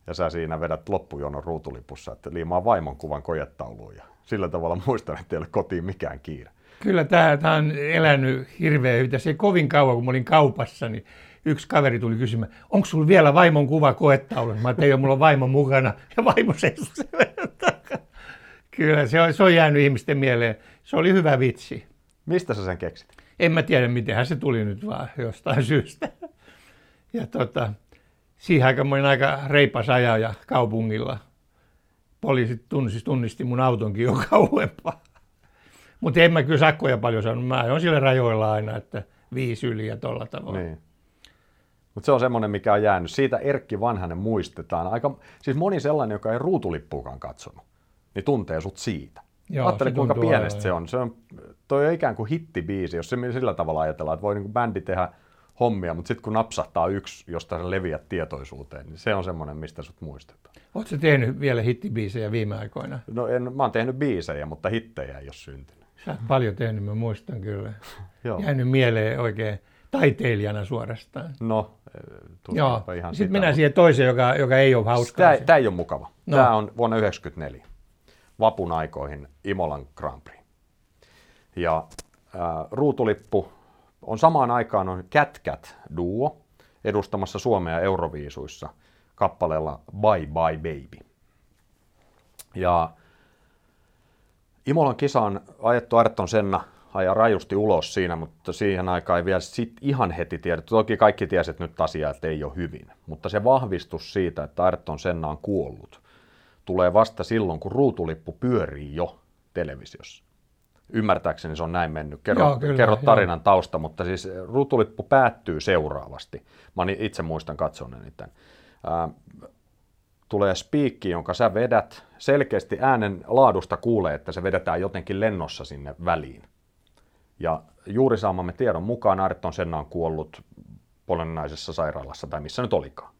Ja sä siinä vedät loppujonon ruutulipussa, että liimaa vaimon kuvan kojettauluun. Ja sillä tavalla muistan, että ei ole kotiin mikään kiire. Kyllä tämä, tämä on elänyt hirveän hyvin. Tässä ei kovin kauan, kun mä olin kaupassa, niin yksi kaveri tuli kysymään, onko sulla vielä vaimon kuva koettaulussa? Mä ajattelin, ole, mulla on vaimo mukana ja vaimo seisoo. Kyllä, se on, se on jäänyt ihmisten mieleen. Se oli hyvä vitsi. Mistä sä sen keksit? En mä tiedä, mitenhän se tuli nyt vaan jostain syystä. Ja tota, siihen aikaan mä olin aika reipas ajaja kaupungilla. Poliisit tunnisti, tunnisti mun autonkin jo kauempaa. Mutta en mä kyllä sakkoja paljon saanut. Mä oon sillä rajoilla aina, että viisi yli ja tolla tavalla. Niin. Mutta se on semmoinen, mikä on jäänyt. Siitä Erkki Vanhanen muistetaan. Aika, siis moni sellainen, joka ei ruutulippuukaan katsonut, niin tuntee sut siitä. Joo, Ajattele, se kuinka pienestä se on. Se on toi on ikään kuin hittibiisi, jos se sillä tavalla ajatellaan, että voi niin kuin bändi tehdä hommia, mutta sitten kun napsahtaa yksi, josta sä leviät tietoisuuteen, niin se on semmoinen, mistä sut muistetaan. Oletko tehnyt vielä hittibiisejä viime aikoina? No en, mä oon tehnyt biisejä, mutta hittejä ei ole syntynyt. Sä oot paljon tehnyt, mä muistan kyllä. Joo. Jäänyt mieleen oikein taiteilijana suorastaan. No, Joo, tuskinpa ihan sitten mennään siihen toiseen, joka, joka ei ole hauskaa. Tämä, tämä ei ole mukava. No. Tämä on vuonna 1994, vapun aikoihin Imolan Grand Prix. Ja ää, ruutulippu on samaan aikaan on Kätkät duo edustamassa Suomea Euroviisuissa kappaleella Bye Bye Baby. Ja Imolan kisaan ajettu Ayrton Senna ajaa rajusti ulos siinä, mutta siihen aikaan ei vielä sit ihan heti tiedetty. Toki kaikki tiesivät nyt asiaa, että ei ole hyvin. Mutta se vahvistus siitä, että Ayrton Senna on kuollut, tulee vasta silloin, kun ruutulippu pyörii jo televisiossa. Ymmärtääkseni se on näin mennyt. Kerro, Joo, kyllä, kerro joo. tarinan tausta, mutta siis ruutulippu päättyy seuraavasti. Mä itse muistan katsoneeni tämän. Tulee spiikki, jonka sä vedät. Selkeästi äänen laadusta kuulee, että se vedetään jotenkin lennossa sinne väliin. Ja juuri saamamme tiedon mukaan Ayrton Senna on kuollut polonnaisessa sairaalassa tai missä nyt olikaan.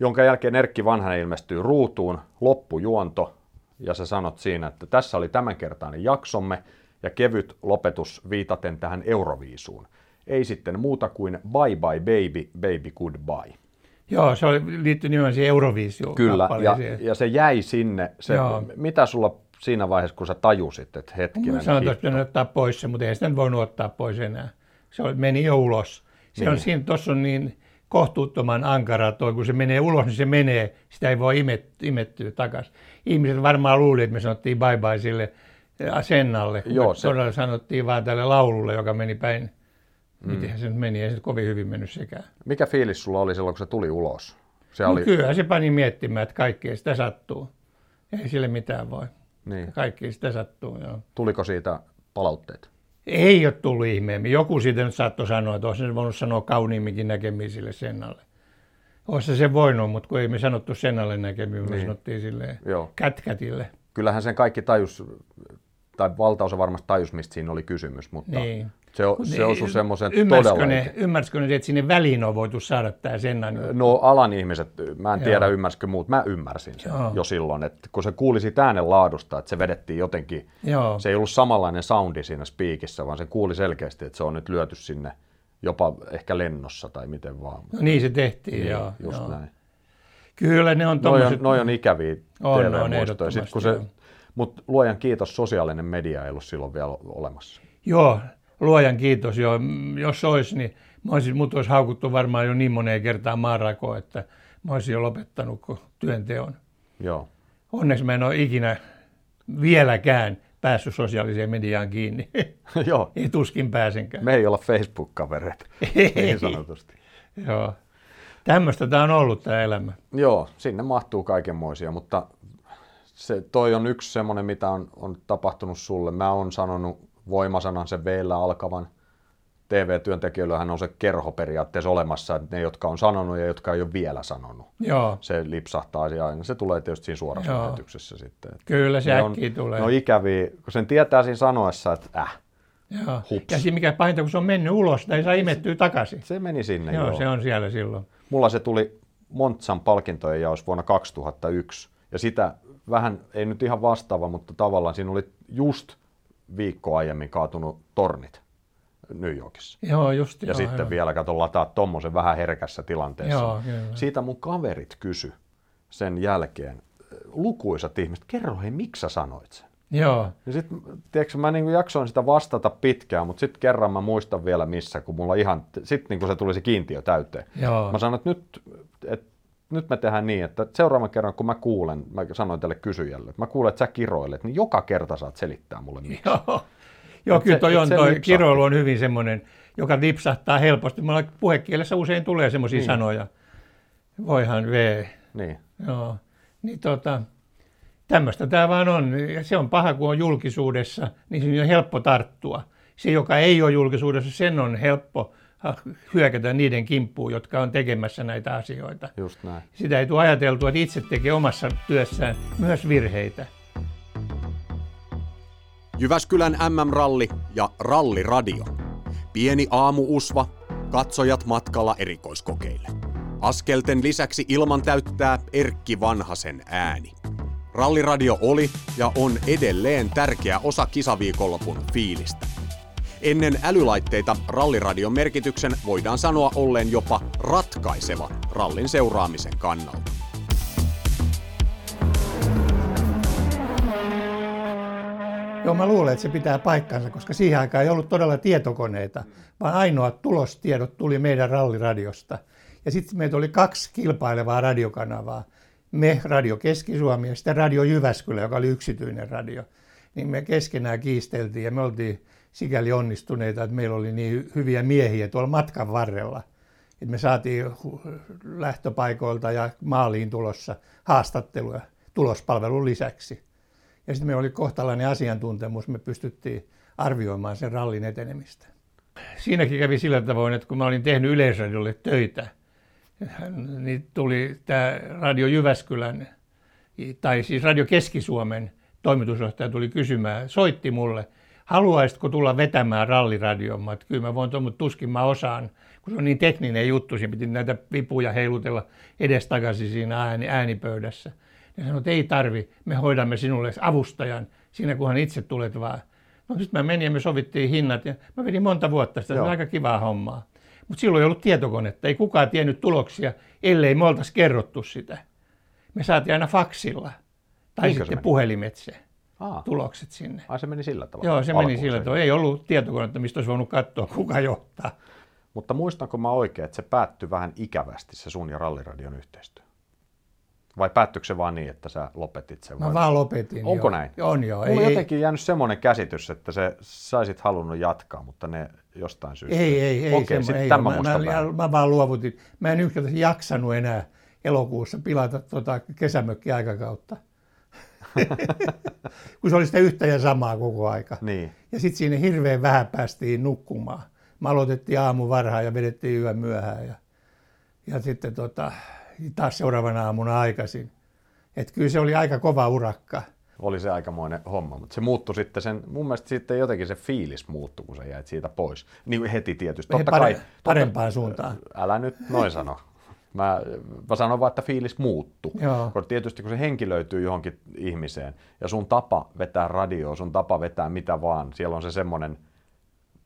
Jonka jälkeen Erkki Vanhanen ilmestyy ruutuun, loppujuonto, ja sä sanot siinä, että tässä oli tämänkertainen jaksomme ja kevyt lopetus viitaten tähän Euroviisuun. Ei sitten muuta kuin bye bye baby, baby goodbye. Joo, se oli, liittyi nimenomaan siihen Eurovisioon. Kyllä, ja, ja se jäi sinne. Se, Joo. mitä sulla siinä vaiheessa, kun sä tajusit, että hetkinen, Mä sanoin, että olisi ottaa pois se, mutta ei sitä voinut ottaa pois enää. Se oli, meni jo ulos. Se niin. on siinä, tuossa on niin kohtuuttoman ankara toi, kun se menee ulos, niin se menee, sitä ei voi imet, imettyä takaisin. Ihmiset varmaan luuli, että me sanottiin bye bye sille Sennalle, kun Joo, se... todella sanottiin vaan tälle laululle, joka meni päin. Mm. Mitenhän se nyt meni, ei se kovin hyvin mennyt sekään. Mikä fiilis sulla oli silloin, kun se tuli ulos? Se No oli, kyllähän se pani miettimään, että kaikkea sitä sattuu. Ei sille mitään voi. niin. Kaikki sitä sattuu, joo. Tuliko siitä palautteita? Ei ole tullut ihmeemmin. Joku siitä nyt saattoi sanoa, että olisi se voinut sanoa kauniimminkin näkemiä sille Sennalle. Olisi se voinut, mutta kun ei me sanottu Sennalle näkemiä, me Niin. sanottiin sille Joo. kätkätille. Kyllähän sen kaikki tajus, tai valtaosa varmasti tajus, mistä siinä oli kysymys, mutta Niin. Se, o, se osui semmoisen todella... ne, ymmärsikö ne, että sinne väliin on voitu saada tämä Sennan juttu? No alan ihmiset, mä en Joo. tiedä ymmärsikö muut, mä ymmärsin sen Joo. jo silloin, että kun se kuuli siitä äänen laadusta, että se vedettiin jotenkin, Joo. se ei ollut samanlainen soundi siinä spiikissä, vaan se kuuli selkeästi, että se on nyt lyöty sinne jopa ehkä lennossa tai miten vaan. No niin se tehtiin, joo. Just joo. näin. Kyllä ne on Noi tommoset... on, noi on ikäviä On, on, TV-muistoja. Mutta luojan kiitos, sosiaalinen media ei ollut silloin vielä olemassa. Joo, luojan kiitos. Joo. Mm, Jos olisi, niin mä olisin, mut olisi haukuttu varmaan jo niin moneen kertaan maanrakoon, että mä olisin jo lopettanut työnteon. Joo. Onneksi mä en ole ikinä vieläkään päässyt sosiaaliseen mediaan kiinni. Joo. ei tuskin pääsenkään. Me ei olla Facebook-kavereita, niin sanotusti. Joo. Tämmöistä tämä on ollut tämä elämä. Joo, sinne mahtuu kaikenmoisia, mutta se, toi on yksi semmoinen, mitä on, on tapahtunut sulle. Mä oon sanonut voimasanan sen v alkavan. TV-työntekijöillähän on se kerho periaatteessa olemassa, että ne, jotka on sanonut ja jotka ei ole vielä sanonut. Joo, Se lipsahtaa aina. Se tulee tietysti siinä suorassa Joo. lähetyksessä sitten. Kyllä se on, tulee. ne on ikäviä, kun sen tietää siinä sanoessa, että äh, Joo. Hups. Ja siinä mikä pahinta, kun se on mennyt ulos, sitä ei saa imettyä takaisin. se meni sinne. Joo, joo. se on siellä silloin. Mulla se tuli Montsan palkintojen jaos vuonna 2001. Ja sitä vähän, ei nyt ihan vastaava, mutta tavallaan siinä oli just viikko aiemmin kaatunut tornit New Yorkissa. Joo, just Ja joo, sitten joo. vielä kato lataa tommosen vähän herkässä tilanteessa. Joo, kyllä. Siitä mun kaverit kysy sen jälkeen, lukuisat ihmiset, kerro hei, miksi sä sanoit sen? Joo, Ja sitten, tiedätkö, mä niinku jaksoin sitä vastata pitkään, mutta sitten kerran mä muistan vielä missä, kun mulla ihan, sitten niinku se tuli se kiintiö täyteen. Joo. Mä sanoin, että nyt, et, nyt me tehdään niin, että seuraavan kerran kun mä kuulen, mä sanoin tälle kysyjälle, että mä kuulen, että sä kiroilet, niin joka kerta saat selittää mulle miksi. joo. Joo, kyllä se- toi et on, se toi kiroilu on hyvin semmoinen, joka lipsahtaa helposti. Mulla puhekielessä usein tulee semmoisia Niin. sanoja. Voihan V. Niin. Joo. Niin tota, tämmöistä tämä vaan on. Ja se on paha, kun on julkisuudessa, niin siinä on helppo tarttua. Se, joka ei ole julkisuudessa, sen on helppo hyökätä niiden kimppuun, jotka on tekemässä näitä asioita. Just näin. Sitä ei tule ajateltua, että itse tekee omassa työssään myös virheitä. Jyväskylän MM-ralli ja Ralliradio. Pieni aamuusva, katsojat matkalla erikoiskokeille. Askelten lisäksi ilman täyttää Erkki Vanhasen ääni. Ralliradio oli ja on edelleen tärkeä osa kisaviikonlopun fiilistä. Ennen älylaitteita ralliradion merkityksen voidaan sanoa olleen jopa ratkaiseva rallin seuraamisen kannalta. Joo, mä luulen, että se pitää paikkansa, koska siihen aikaan ei ollut todella tietokoneita, vaan ainoat tulostiedot tuli meidän ralliradiosta. Ja sitten meitä oli kaksi kilpailevaa radiokanavaa. Me, Radio Keski-Suomi ja sitten Radio Jyväskylä, joka oli yksityinen radio. Niin me keskenään kiisteltiin ja me oltiin sikäli onnistuneita, että meillä oli niin hy- hyviä miehiä tuolla matkan varrella. Että me saatiin lähtöpaikoilta ja maaliin tulossa haastatteluja tulospalvelun lisäksi. Ja sitten meillä oli kohtalainen asiantuntemus, me pystyttiin arvioimaan sen rallin etenemistä. Siinäkin kävi sillä tavoin, että kun mä olin tehnyt Yleisradiolle töitä, niin tuli tämä Radio Jyväskylän, tai siis Radio Keski-Suomen toimitusjohtaja tuli kysymään, soitti mulle, haluaisitko tulla vetämään ralliradioon? Mä, kyllä mä voin tuon, mutta tuskin mä osaan, kun se on niin tekninen juttu, siinä piti näitä vipuja heilutella edestakaisin siinä ääni, äänipöydässä. Ja sanoi, että ei tarvi, me hoidamme sinulle avustajan siinä, kunhan itse tulet vaan. No sitten mä menin ja me sovittiin hinnat ja mä vedin monta vuotta sitä, se oli Joo. aika kivaa hommaa. Mutta silloin ei ollut tietokonetta, ei kukaan tiennyt tuloksia, ellei me oltaisi kerrottu sitä. Me saatiin aina faksilla tai se sitten puhelimitse Aa, tulokset sinne. ai se meni sillä tavalla. Joo, se meni Alkuun sillä se. tavalla. Ei ollut tietokonetta, mistä olisi voinut katsoa, kuka johtaa. Mutta muistanko mä oikein, että se päättyi vähän ikävästi se sun ja ralliradion yhteistyö? Vai päättyykö se vaan niin, että sä lopetit sen? Mä vai? vaan lopetin. Onko joo. näin? On joo. Mulla on jotenkin jäänyt semmoinen käsitys, että se saisit halunnut jatkaa, mutta ne jostain syystä. Ei, ei, ei. Okei, semmo- ei tämä mä, mä, väärin. mä, vaan luovutin. Mä en yksinkertaisesti jaksanut enää elokuussa pilata tota kesämökkiaikakautta. Kun se oli sitä yhtä ja samaa koko aika. Niin. Ja sitten siinä hirveän vähän päästiin nukkumaan. Me aloitettiin aamu varhaan ja vedettiin yön myöhään. Ja, ja sitten tota, taas seuraavana aamuna aikaisin. Et kyllä se oli aika kova urakka. oli se aikamoinen homma, mutta se muuttui sitten sen, mun mielestä sitten jotenkin se fiilis muuttui, kun sä jäit siitä pois. Niin heti tietysti. Totta pare, kai, totta, parempaan suuntaan. Älä nyt noin sano. Mä, mä sanon vaan, että fiilis muuttuu. Koska tietysti kun se henki löytyy johonkin ihmiseen ja sun tapa vetää radioa, sun tapa vetää mitä vaan, siellä on se semmoinen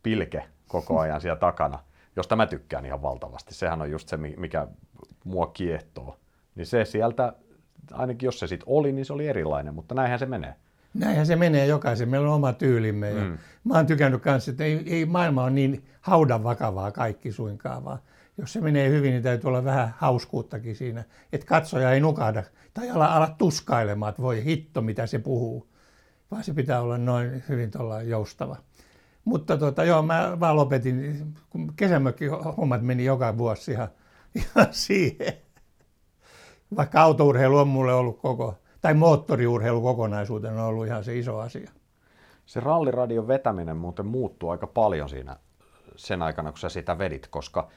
pilke koko ajan siellä takana, josta mä tykkään ihan valtavasti. Sehän on just se, mikä mua kiehtoo. Niin se sieltä, ainakin jos se sitten oli, niin se oli erilainen, mutta näinhän se menee. Näinhän se menee jokaisen. Meillä on oma tyylimme. Ja mm. Mä oon tykännyt kanssa, että ei, ei maailma on niin haudan vakavaa kaikki suinkaan, vaan jos se menee hyvin, niin täytyy olla vähän hauskuuttakin siinä, että katsoja ei nukahda tai ala, ala tuskailemaan, että voi hitto, mitä se puhuu, vaan se pitää olla noin hyvin joustava. Mutta tota, joo, mä vaan lopetin, kun kesämökki hommat meni joka vuosi ihan, ihan siihen. Vaikka autourheilu on mulle ollut koko, tai moottoriurheilu kokonaisuutena on ollut ihan se iso asia. Se ralliradion vetäminen muuten muuttuu aika paljon siinä sen aikana, kun sä sitä vedit, koska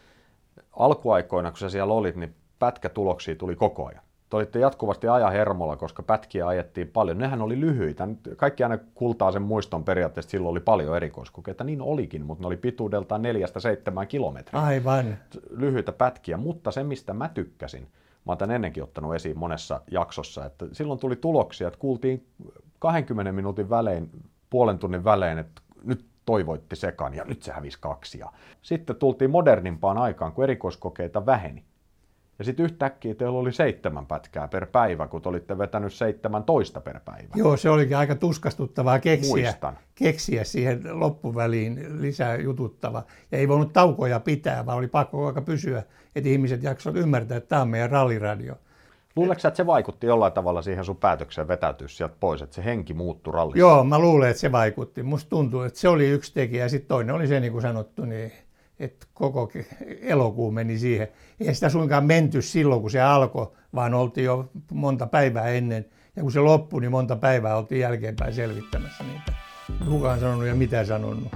alkuaikoina, kun sä siellä olit, niin pätkätuloksia tuli koko ajan. Te olitte jatkuvasti aja hermolla, koska pätkiä ajettiin paljon. Nehän oli lyhyitä. Kaikki aina kultaa sen muiston periaatteessa, silloin oli paljon erikoiskokeita. Niin olikin, mutta ne oli pituudeltaan neljästä seitsemään kilometriä. Aivan. Lyhyitä pätkiä, mutta se mistä mä tykkäsin, mä oon tämän ennenkin ottanut esiin monessa jaksossa, että silloin tuli tuloksia, että kuultiin 20 minuutin välein, puolen tunnin välein, että nyt toivoitti sekan ja nyt se hävisi kaksi. Ja sitten tultiin modernimpaan aikaan, kun erikoiskokeita väheni. Ja sitten yhtäkkiä teillä oli seitsemän pätkää per päivä, kun te olitte vetänyt 17 per päivä. Joo, se olikin aika tuskastuttavaa keksiä, Muistan. keksiä siihen loppuväliin lisää jututtava. Ja ei voinut taukoja pitää, vaan oli pakko aika pysyä, että ihmiset jaksoivat ymmärtää, että tämä on meidän ralliradio. Luuletko että se vaikutti jollain tavalla siihen sun päätökseen vetäytyä sieltä pois, että se henki muuttui rallissa? Joo, mä luulen, että se vaikutti. Musta tuntuu, että se oli yksi tekijä. Sitten toinen oli se, niin kuin sanottu, niin, että koko elokuu meni siihen. Ei sitä suinkaan menty silloin, kun se alkoi, vaan oltiin jo monta päivää ennen. Ja kun se loppui, niin monta päivää oltiin jälkeenpäin selvittämässä niitä. Kuka on sanonut ja mitä sanonut.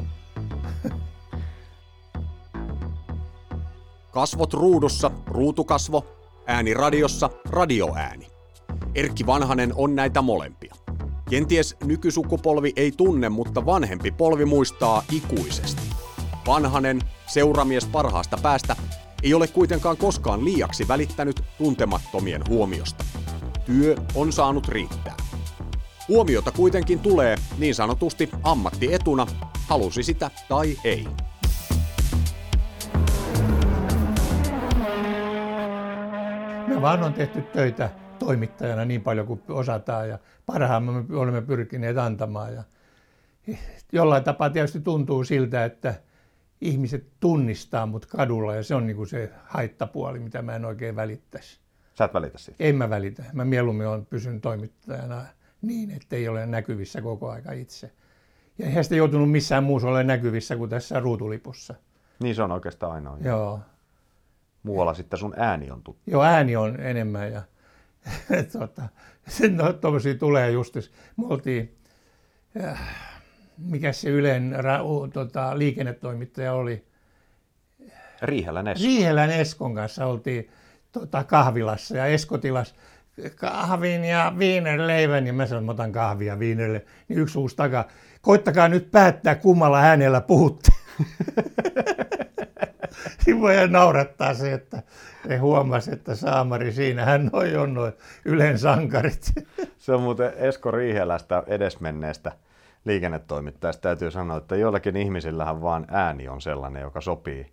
Kasvot ruudussa, ruutukasvo, ääni radiossa, radioääni. Erkki Vanhanen on näitä molempia. Kenties nykysukupolvi ei tunne, mutta vanhempi polvi muistaa ikuisesti. Vanhanen, seuramies parhaasta päästä, ei ole kuitenkaan koskaan liiaksi välittänyt tuntemattomien huomiosta. Työ on saanut riittää. Huomiota kuitenkin tulee niin sanotusti ammattietuna, halusi sitä tai ei. Me vaan on tehty töitä toimittajana niin paljon kuin osataan ja parhaamme me olemme pyrkineet antamaan. Ja jollain tapaa tietysti tuntuu siltä, että ihmiset tunnistaa mut kadulla ja se on niin kuin se haittapuoli, mitä mä en oikein välittäisi. Sä et välitä siitä? En mä välitä. Mä mieluummin olen pysynyt toimittajana niin, että ei ole näkyvissä koko aika itse. Ja eihän sitä joutunut missään muussa ole näkyvissä kuin tässä ruutulipussa. Niin se on oikeastaan ainoa. Joo. Muualla sitten sun ääni on tuttu. Joo, ääni on enemmän ja tota, no, tuommoisia tulee justis. Me oltiin, äh, mikä se Ylen ra, tota, liikennetoimittaja oli? Riihelän Esko. Riihelän Eskon kanssa oltiin tota, kahvilassa ja Esko tilas kahvin ja viinerleivän, ja mä sanoin, että mä otan kahvia viinerille, niin yksi uusi takaa, koittakaa nyt päättää kummalla äänellä puhutte. Siinä voi naurattaa se, että ne huomasi, että Saamari, siinähän noi on noin Ylen sankarit. Se on muuten Esko Riihelästä edesmenneestä liikennetoimittajasta täytyy sanoa, että joillakin ihmisillähän vaan ääni on sellainen, joka sopii,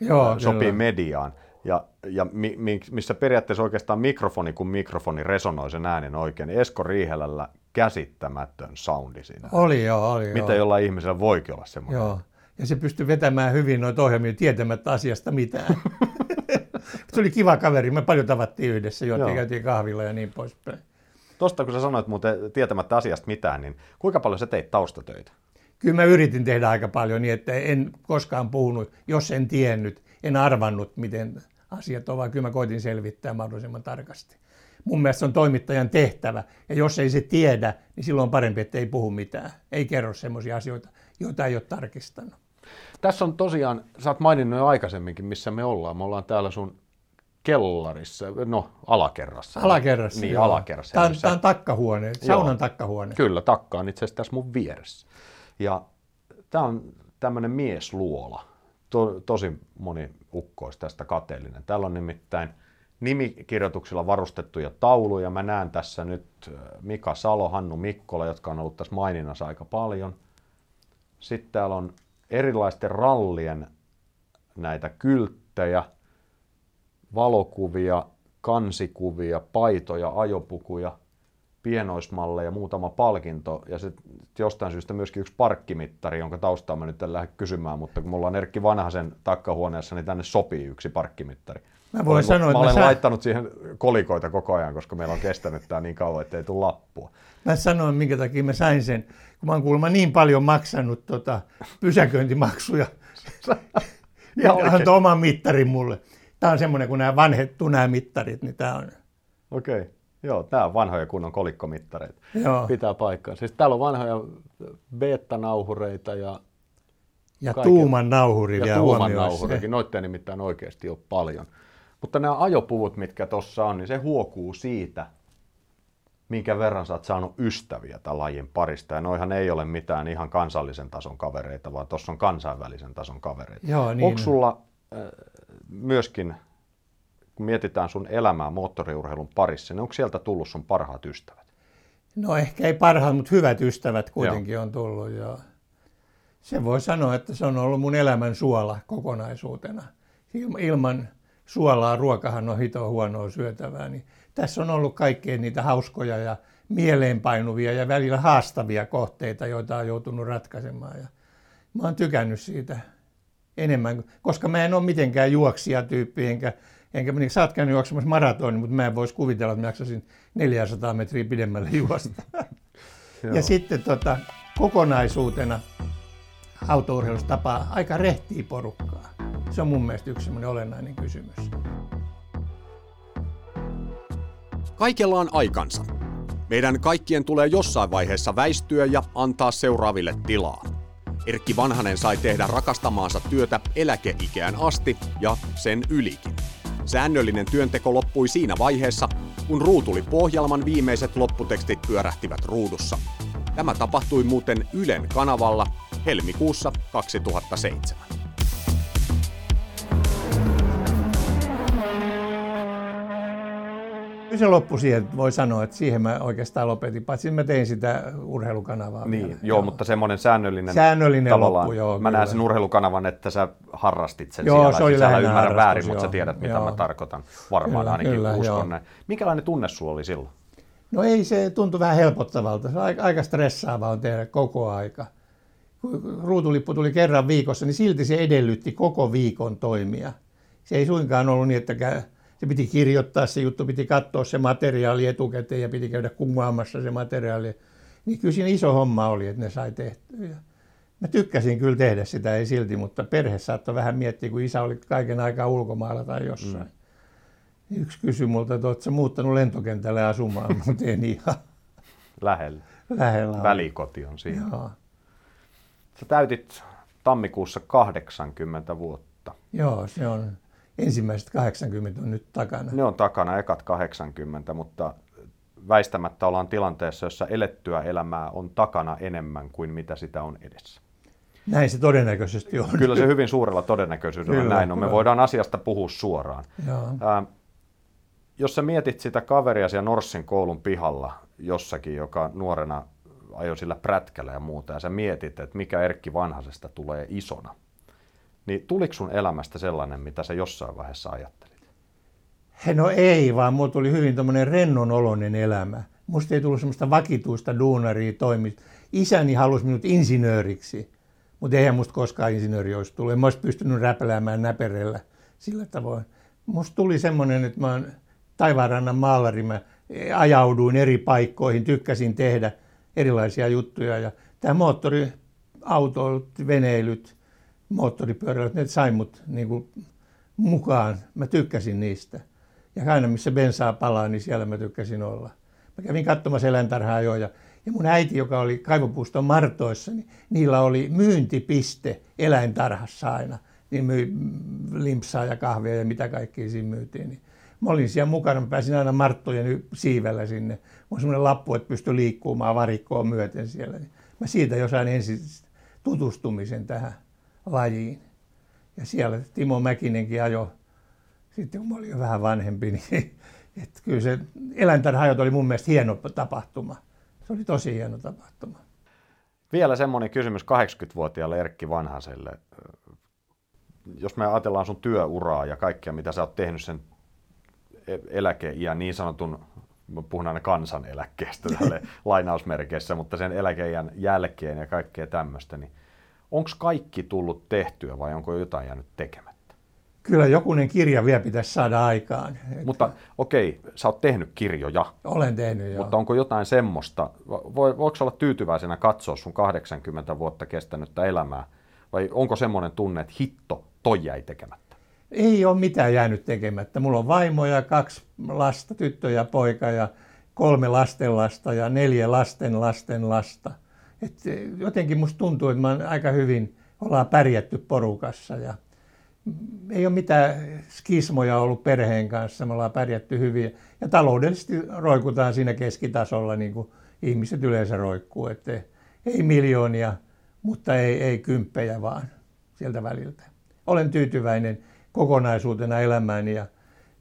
Joo, sopii kyllä. mediaan. Ja, ja mi, mi, missä periaatteessa oikeastaan mikrofoni, kun mikrofoni resonoi sen äänen oikein, niin Esko Riihelällä käsittämätön soundi siinä. Oli joo, oli Mitä joo. jollain ihmisellä voikin olla semmoinen. Joo ja se pystyi vetämään hyvin noita ohjelmia tietämättä asiasta mitään. se oli kiva kaveri, me paljon tavattiin yhdessä, juottiin, käytiin kahvilla ja niin poispäin. Tuosta kun sä sanoit muuten tietämättä asiasta mitään, niin kuinka paljon sä teit taustatöitä? Kyllä mä yritin tehdä aika paljon niin, että en koskaan puhunut, jos en tiennyt, en arvannut, miten asiat ovat. Kyllä mä koitin selvittää mahdollisimman tarkasti. Mun mielestä se on toimittajan tehtävä, ja jos ei se tiedä, niin silloin on parempi, että ei puhu mitään. Ei kerro semmoisia asioita, joita ei ole tarkistanut. Tässä on tosiaan, sä oot maininnut jo aikaisemminkin, missä me ollaan. Me ollaan täällä sun kellarissa, no alakerrassa. Alakerrassa, Niin, joo. alakerrassa. Tämä on, tämä on takkahuone, saunan takkahuone. Kyllä, takka on itse asiassa tässä mun vieressä. Ja tämä on tämmöinen miesluola. To, tosi moni ukko olisi tästä kateellinen. Täällä on nimittäin nimikirjoituksilla varustettuja tauluja. Mä näen tässä nyt äh, Mika Salo, Hannu Mikkola, jotka on ollut tässä maininnassa aika paljon. Sitten täällä on erilaisten rallien näitä kylttejä, valokuvia, kansikuvia, paitoja, ajopukuja, pienoismalleja, muutama palkinto ja sitten jostain syystä myöskin yksi parkkimittari, jonka taustaa mä nyt en lähde kysymään, mutta kun mulla on Erkki Vanhasen takkahuoneessa, niin tänne sopii yksi parkkimittari. Mä voin olen, sanoa, mä että mä olen saan- laittanut siihen kolikoita koko ajan, koska meillä on kestänyt tämä niin kauan, ettei tule lappua. Mä sanoin, minkä takia mä sain sen, kun mä oon kuulemma niin paljon maksanut tota, pysäköintimaksuja. ja oikein? antoi oman mittarin mulle. Tämä on semmoinen, kun nämä vanhettu nämä mittarit, niin tämä on... Okei. Okay. Joo, tämä on vanhoja kunnon kolikkomittareita. Joo. Pitää paikkaa. Siis täällä on vanhoja beta-nauhureita ja, Ja Kaiken. tuuman nauhuri ja vielä tuuman nauhurikin. Noita nimittäin oikeasti ole paljon. Mutta nämä ajopuvut, mitkä tuossa on, niin se huokuu siitä, minkä verran sä oot saanut ystäviä tämän lajin parista. Ja noihan ei ole mitään ihan kansallisen tason kavereita, vaan tuossa on kansainvälisen tason kavereita. Joo, niin Onko on. sulla äh, myöskin, kun mietitään sun elämää moottoriurheilun parissa, niin onko sieltä tullut sun parhaat ystävät? No ehkä ei parhaat, mutta hyvät ystävät kuitenkin on tullut. Joo. Se voi sanoa, että se on ollut mun elämän suola kokonaisuutena. Ilma- Ilman suolaa ruokahan on hito huonoa syötävää. Niin tässä on ollut kaikkea niitä hauskoja ja mieleenpainuvia ja välillä haastavia kohteita, joita on joutunut ratkaisemaan. Ja mä oon tykännyt siitä enemmän, koska mä en ole mitenkään juoksijatyyppi, enkä, enkä niin, sä oot käynyt juoksemassa maratonin, mutta mä en voisi kuvitella, että mä jaksasin 400 metriä pidemmälle juosta. ja sitten tota, kokonaisuutena autourheilussa tapaa aika rehtiä porukkaa. Se on mun mielestä yksi semmoinen olennainen kysymys. Kaikella on aikansa. Meidän kaikkien tulee jossain vaiheessa väistyä ja antaa seuraaville tilaa. Erkki Vanhanen sai tehdä rakastamaansa työtä eläkeikään asti ja sen ylikin. Säännöllinen työnteko loppui siinä vaiheessa, kun ruutuli pohjelman viimeiset lopputekstit pyörähtivät ruudussa. Tämä tapahtui muuten Ylen kanavalla helmikuussa 2007. se loppui siihen, että voi sanoa, että siihen mä oikeastaan lopetin, paitsi mä tein sitä urheilukanavaa Niin, vielä. joo, mutta semmoinen säännöllinen, Säännöllinen tavallaan, loppu, joo, Mä kyllä. näen sen urheilukanavan, että sä harrastit sen Joo, siellä. se oli lähinnä ymmärrän harrastus, väärin, mutta sä joo. tiedät, mitä Joo. mä tarkoitan. Varmaan Kyllä, ainakin kyllä, uskon joo. näin. Minkälainen tunne sulla oli silloin? No ei se tuntui vähän helpottavalta. Se on aika, aika stressaavaa on tehdä koko aika. Kun ruutulippu tuli kerran viikossa, niin silti se edellytti koko viikon toimia. Se ei suinkaan ollut niin, että se piti kirjoittaa se juttu, piti katsoa se materiaali etukäteen ja piti käydä kuvaamassa se materiaali. Niin kyllä siinä iso homma oli, että ne sai tehtyä. Mä tykkäsin kyllä tehdä sitä, ei silti, mutta perhe saattoi vähän miettiä, kun isä oli kaiken aikaa ulkomailla tai jossain. Mm. Yksi kysyi multa, että oletko muuttanut lentokentälle asumaan, mutta en ihan Lähellä. lähellä. ole. Välikoti on siinä. Joo. Sä täytit tammikuussa 80 vuotta. Joo, se on ensimmäiset 80 on nyt takana. Ne on takana ekat 80, mutta väistämättä ollaan tilanteessa, jossa elettyä elämää on takana enemmän kuin mitä sitä on edessä. Näin se todennäköisesti on. Kyllä se hyvin suurella todennäköisyydellä Kyllä, näin on. Me kyllä. voidaan asiasta puhua suoraan. Joo. Ää, jos sä mietit sitä kaveria siellä Norssin koulun pihalla jossakin, joka nuorena ajoi sillä prätkällä ja muuta, ja sä mietit, että mikä Erkki Vanhasesta tulee isona, niin tuliko sun elämästä sellainen, mitä sä jossain vaiheessa ajattelit? No ei, vaan mulla tuli hyvin tämmöinen rennon oloinen elämä. Musta ei tullut semmoista vakituista duunaria toimi. Isäni halusi minut insinööriksi, mutta eihän musta koskaan insinööri olisi tullut. En mä olisi pystynyt räpeläämään näperellä sillä tavoin. Musta tuli semmoinen, että mä oon taivaanrannan maalari. Mä ajauduin eri paikkoihin, tykkäsin tehdä erilaisia juttuja. Ja tämä moottoriautoilut, veneilyt, moottoripyöräilyt, ne sai mut niin kuin mukaan. Mä tykkäsin niistä. Ja aina missä bensaa palaa, niin siellä mä tykkäsin olla. Mä kävin katsomassa eläintarhaa jo ja, ja mun äiti, joka oli kaivopuuston Martoissa, niin niillä oli myyntipiste eläintarhassa aina. Niin myi limpsaa ja kahvia ja mitä kaikkea siinä myytiin. Niin mä olin siellä mukana, mä pääsin aina Marttojen siivellä sinne. Mulla on semmoinen lappu, että pystyi liikkumaan varikkoon myöten siellä. Mä siitä jo sain ensin tutustumisen tähän lajiin. Ja siellä Timo Mäkinenkin ajoi, sitten kun mä olin jo vähän vanhempi, niin että kyllä se eläintarhajot oli mun mielestä hieno tapahtuma. Se oli tosi hieno tapahtuma. Vielä semmoinen kysymys 80-vuotiaalle Erkki Vanhaselle. Jos me ajatellaan sun työuraa ja kaikkea, mitä sä oot tehnyt sen e- eläkeiän niin sanotun, puhun aina kansaneläkkeestä tälle lainausmerkeissä, mutta sen eläkeiän jälkeen ja kaikkea tämmöistä, niin onko kaikki tullut tehtyä vai onko jotain jäänyt tekemättä? Kyllä jokunen kirja vielä pitäisi saada aikaan. Mutta okei, sä oot tehnyt kirjoja. Olen tehnyt, joo. Mutta onko jotain semmoista, voi, voiko olla tyytyväisenä katsoa sun 80 vuotta kestänyttä elämää, vai onko semmoinen tunne, että hitto, toi jäi tekemättä? Ei ole mitään jäänyt tekemättä. Mulla on vaimo ja kaksi lasta, tyttö ja poika ja kolme lastenlasta ja neljä lasten lasten lasta. Et jotenkin musta tuntuu, että mä oon aika hyvin, ollaan pärjätty porukassa ja ei ole mitään skismoja ollut perheen kanssa, me ollaan pärjätty hyvin. Ja taloudellisesti roikutaan siinä keskitasolla, niin kuin ihmiset yleensä roikkuu. Että ei miljoonia, mutta ei, ei kymppejä vaan sieltä väliltä. Olen tyytyväinen kokonaisuutena elämääni ja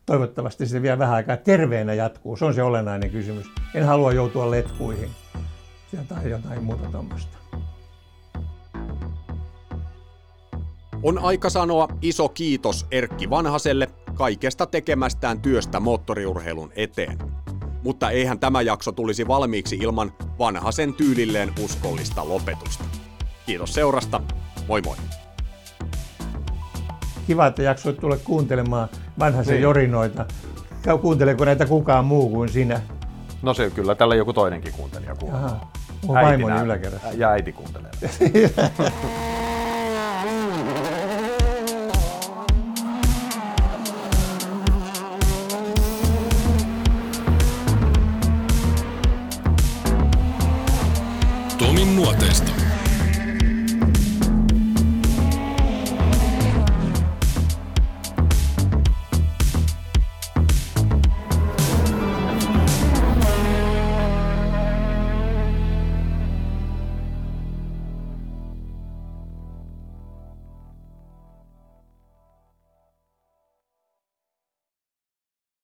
toivottavasti se vielä vähän aikaa terveenä jatkuu. Se on se olennainen kysymys. En halua joutua letkuihin tai jotain muuta tuommoista. On aika sanoa iso kiitos Erkki Vanhaselle kaikesta tekemästään työstä moottoriurheilun eteen. Mutta eihän tämä jakso tulisi valmiiksi ilman Vanhasen tyylilleen uskollista lopetusta. Kiitos seurasta, moi moi! Kiva, että jaksoit tulla kuuntelemaan Vanhasen niin. jorinoita. Kuunteleeko näitä kukaan muu kuin sinä? No se kyllä, tällä joku toinenkin kuuntelija kuulee. Mun vaimoni yläkerrassa. Ja äiti kuuntelee.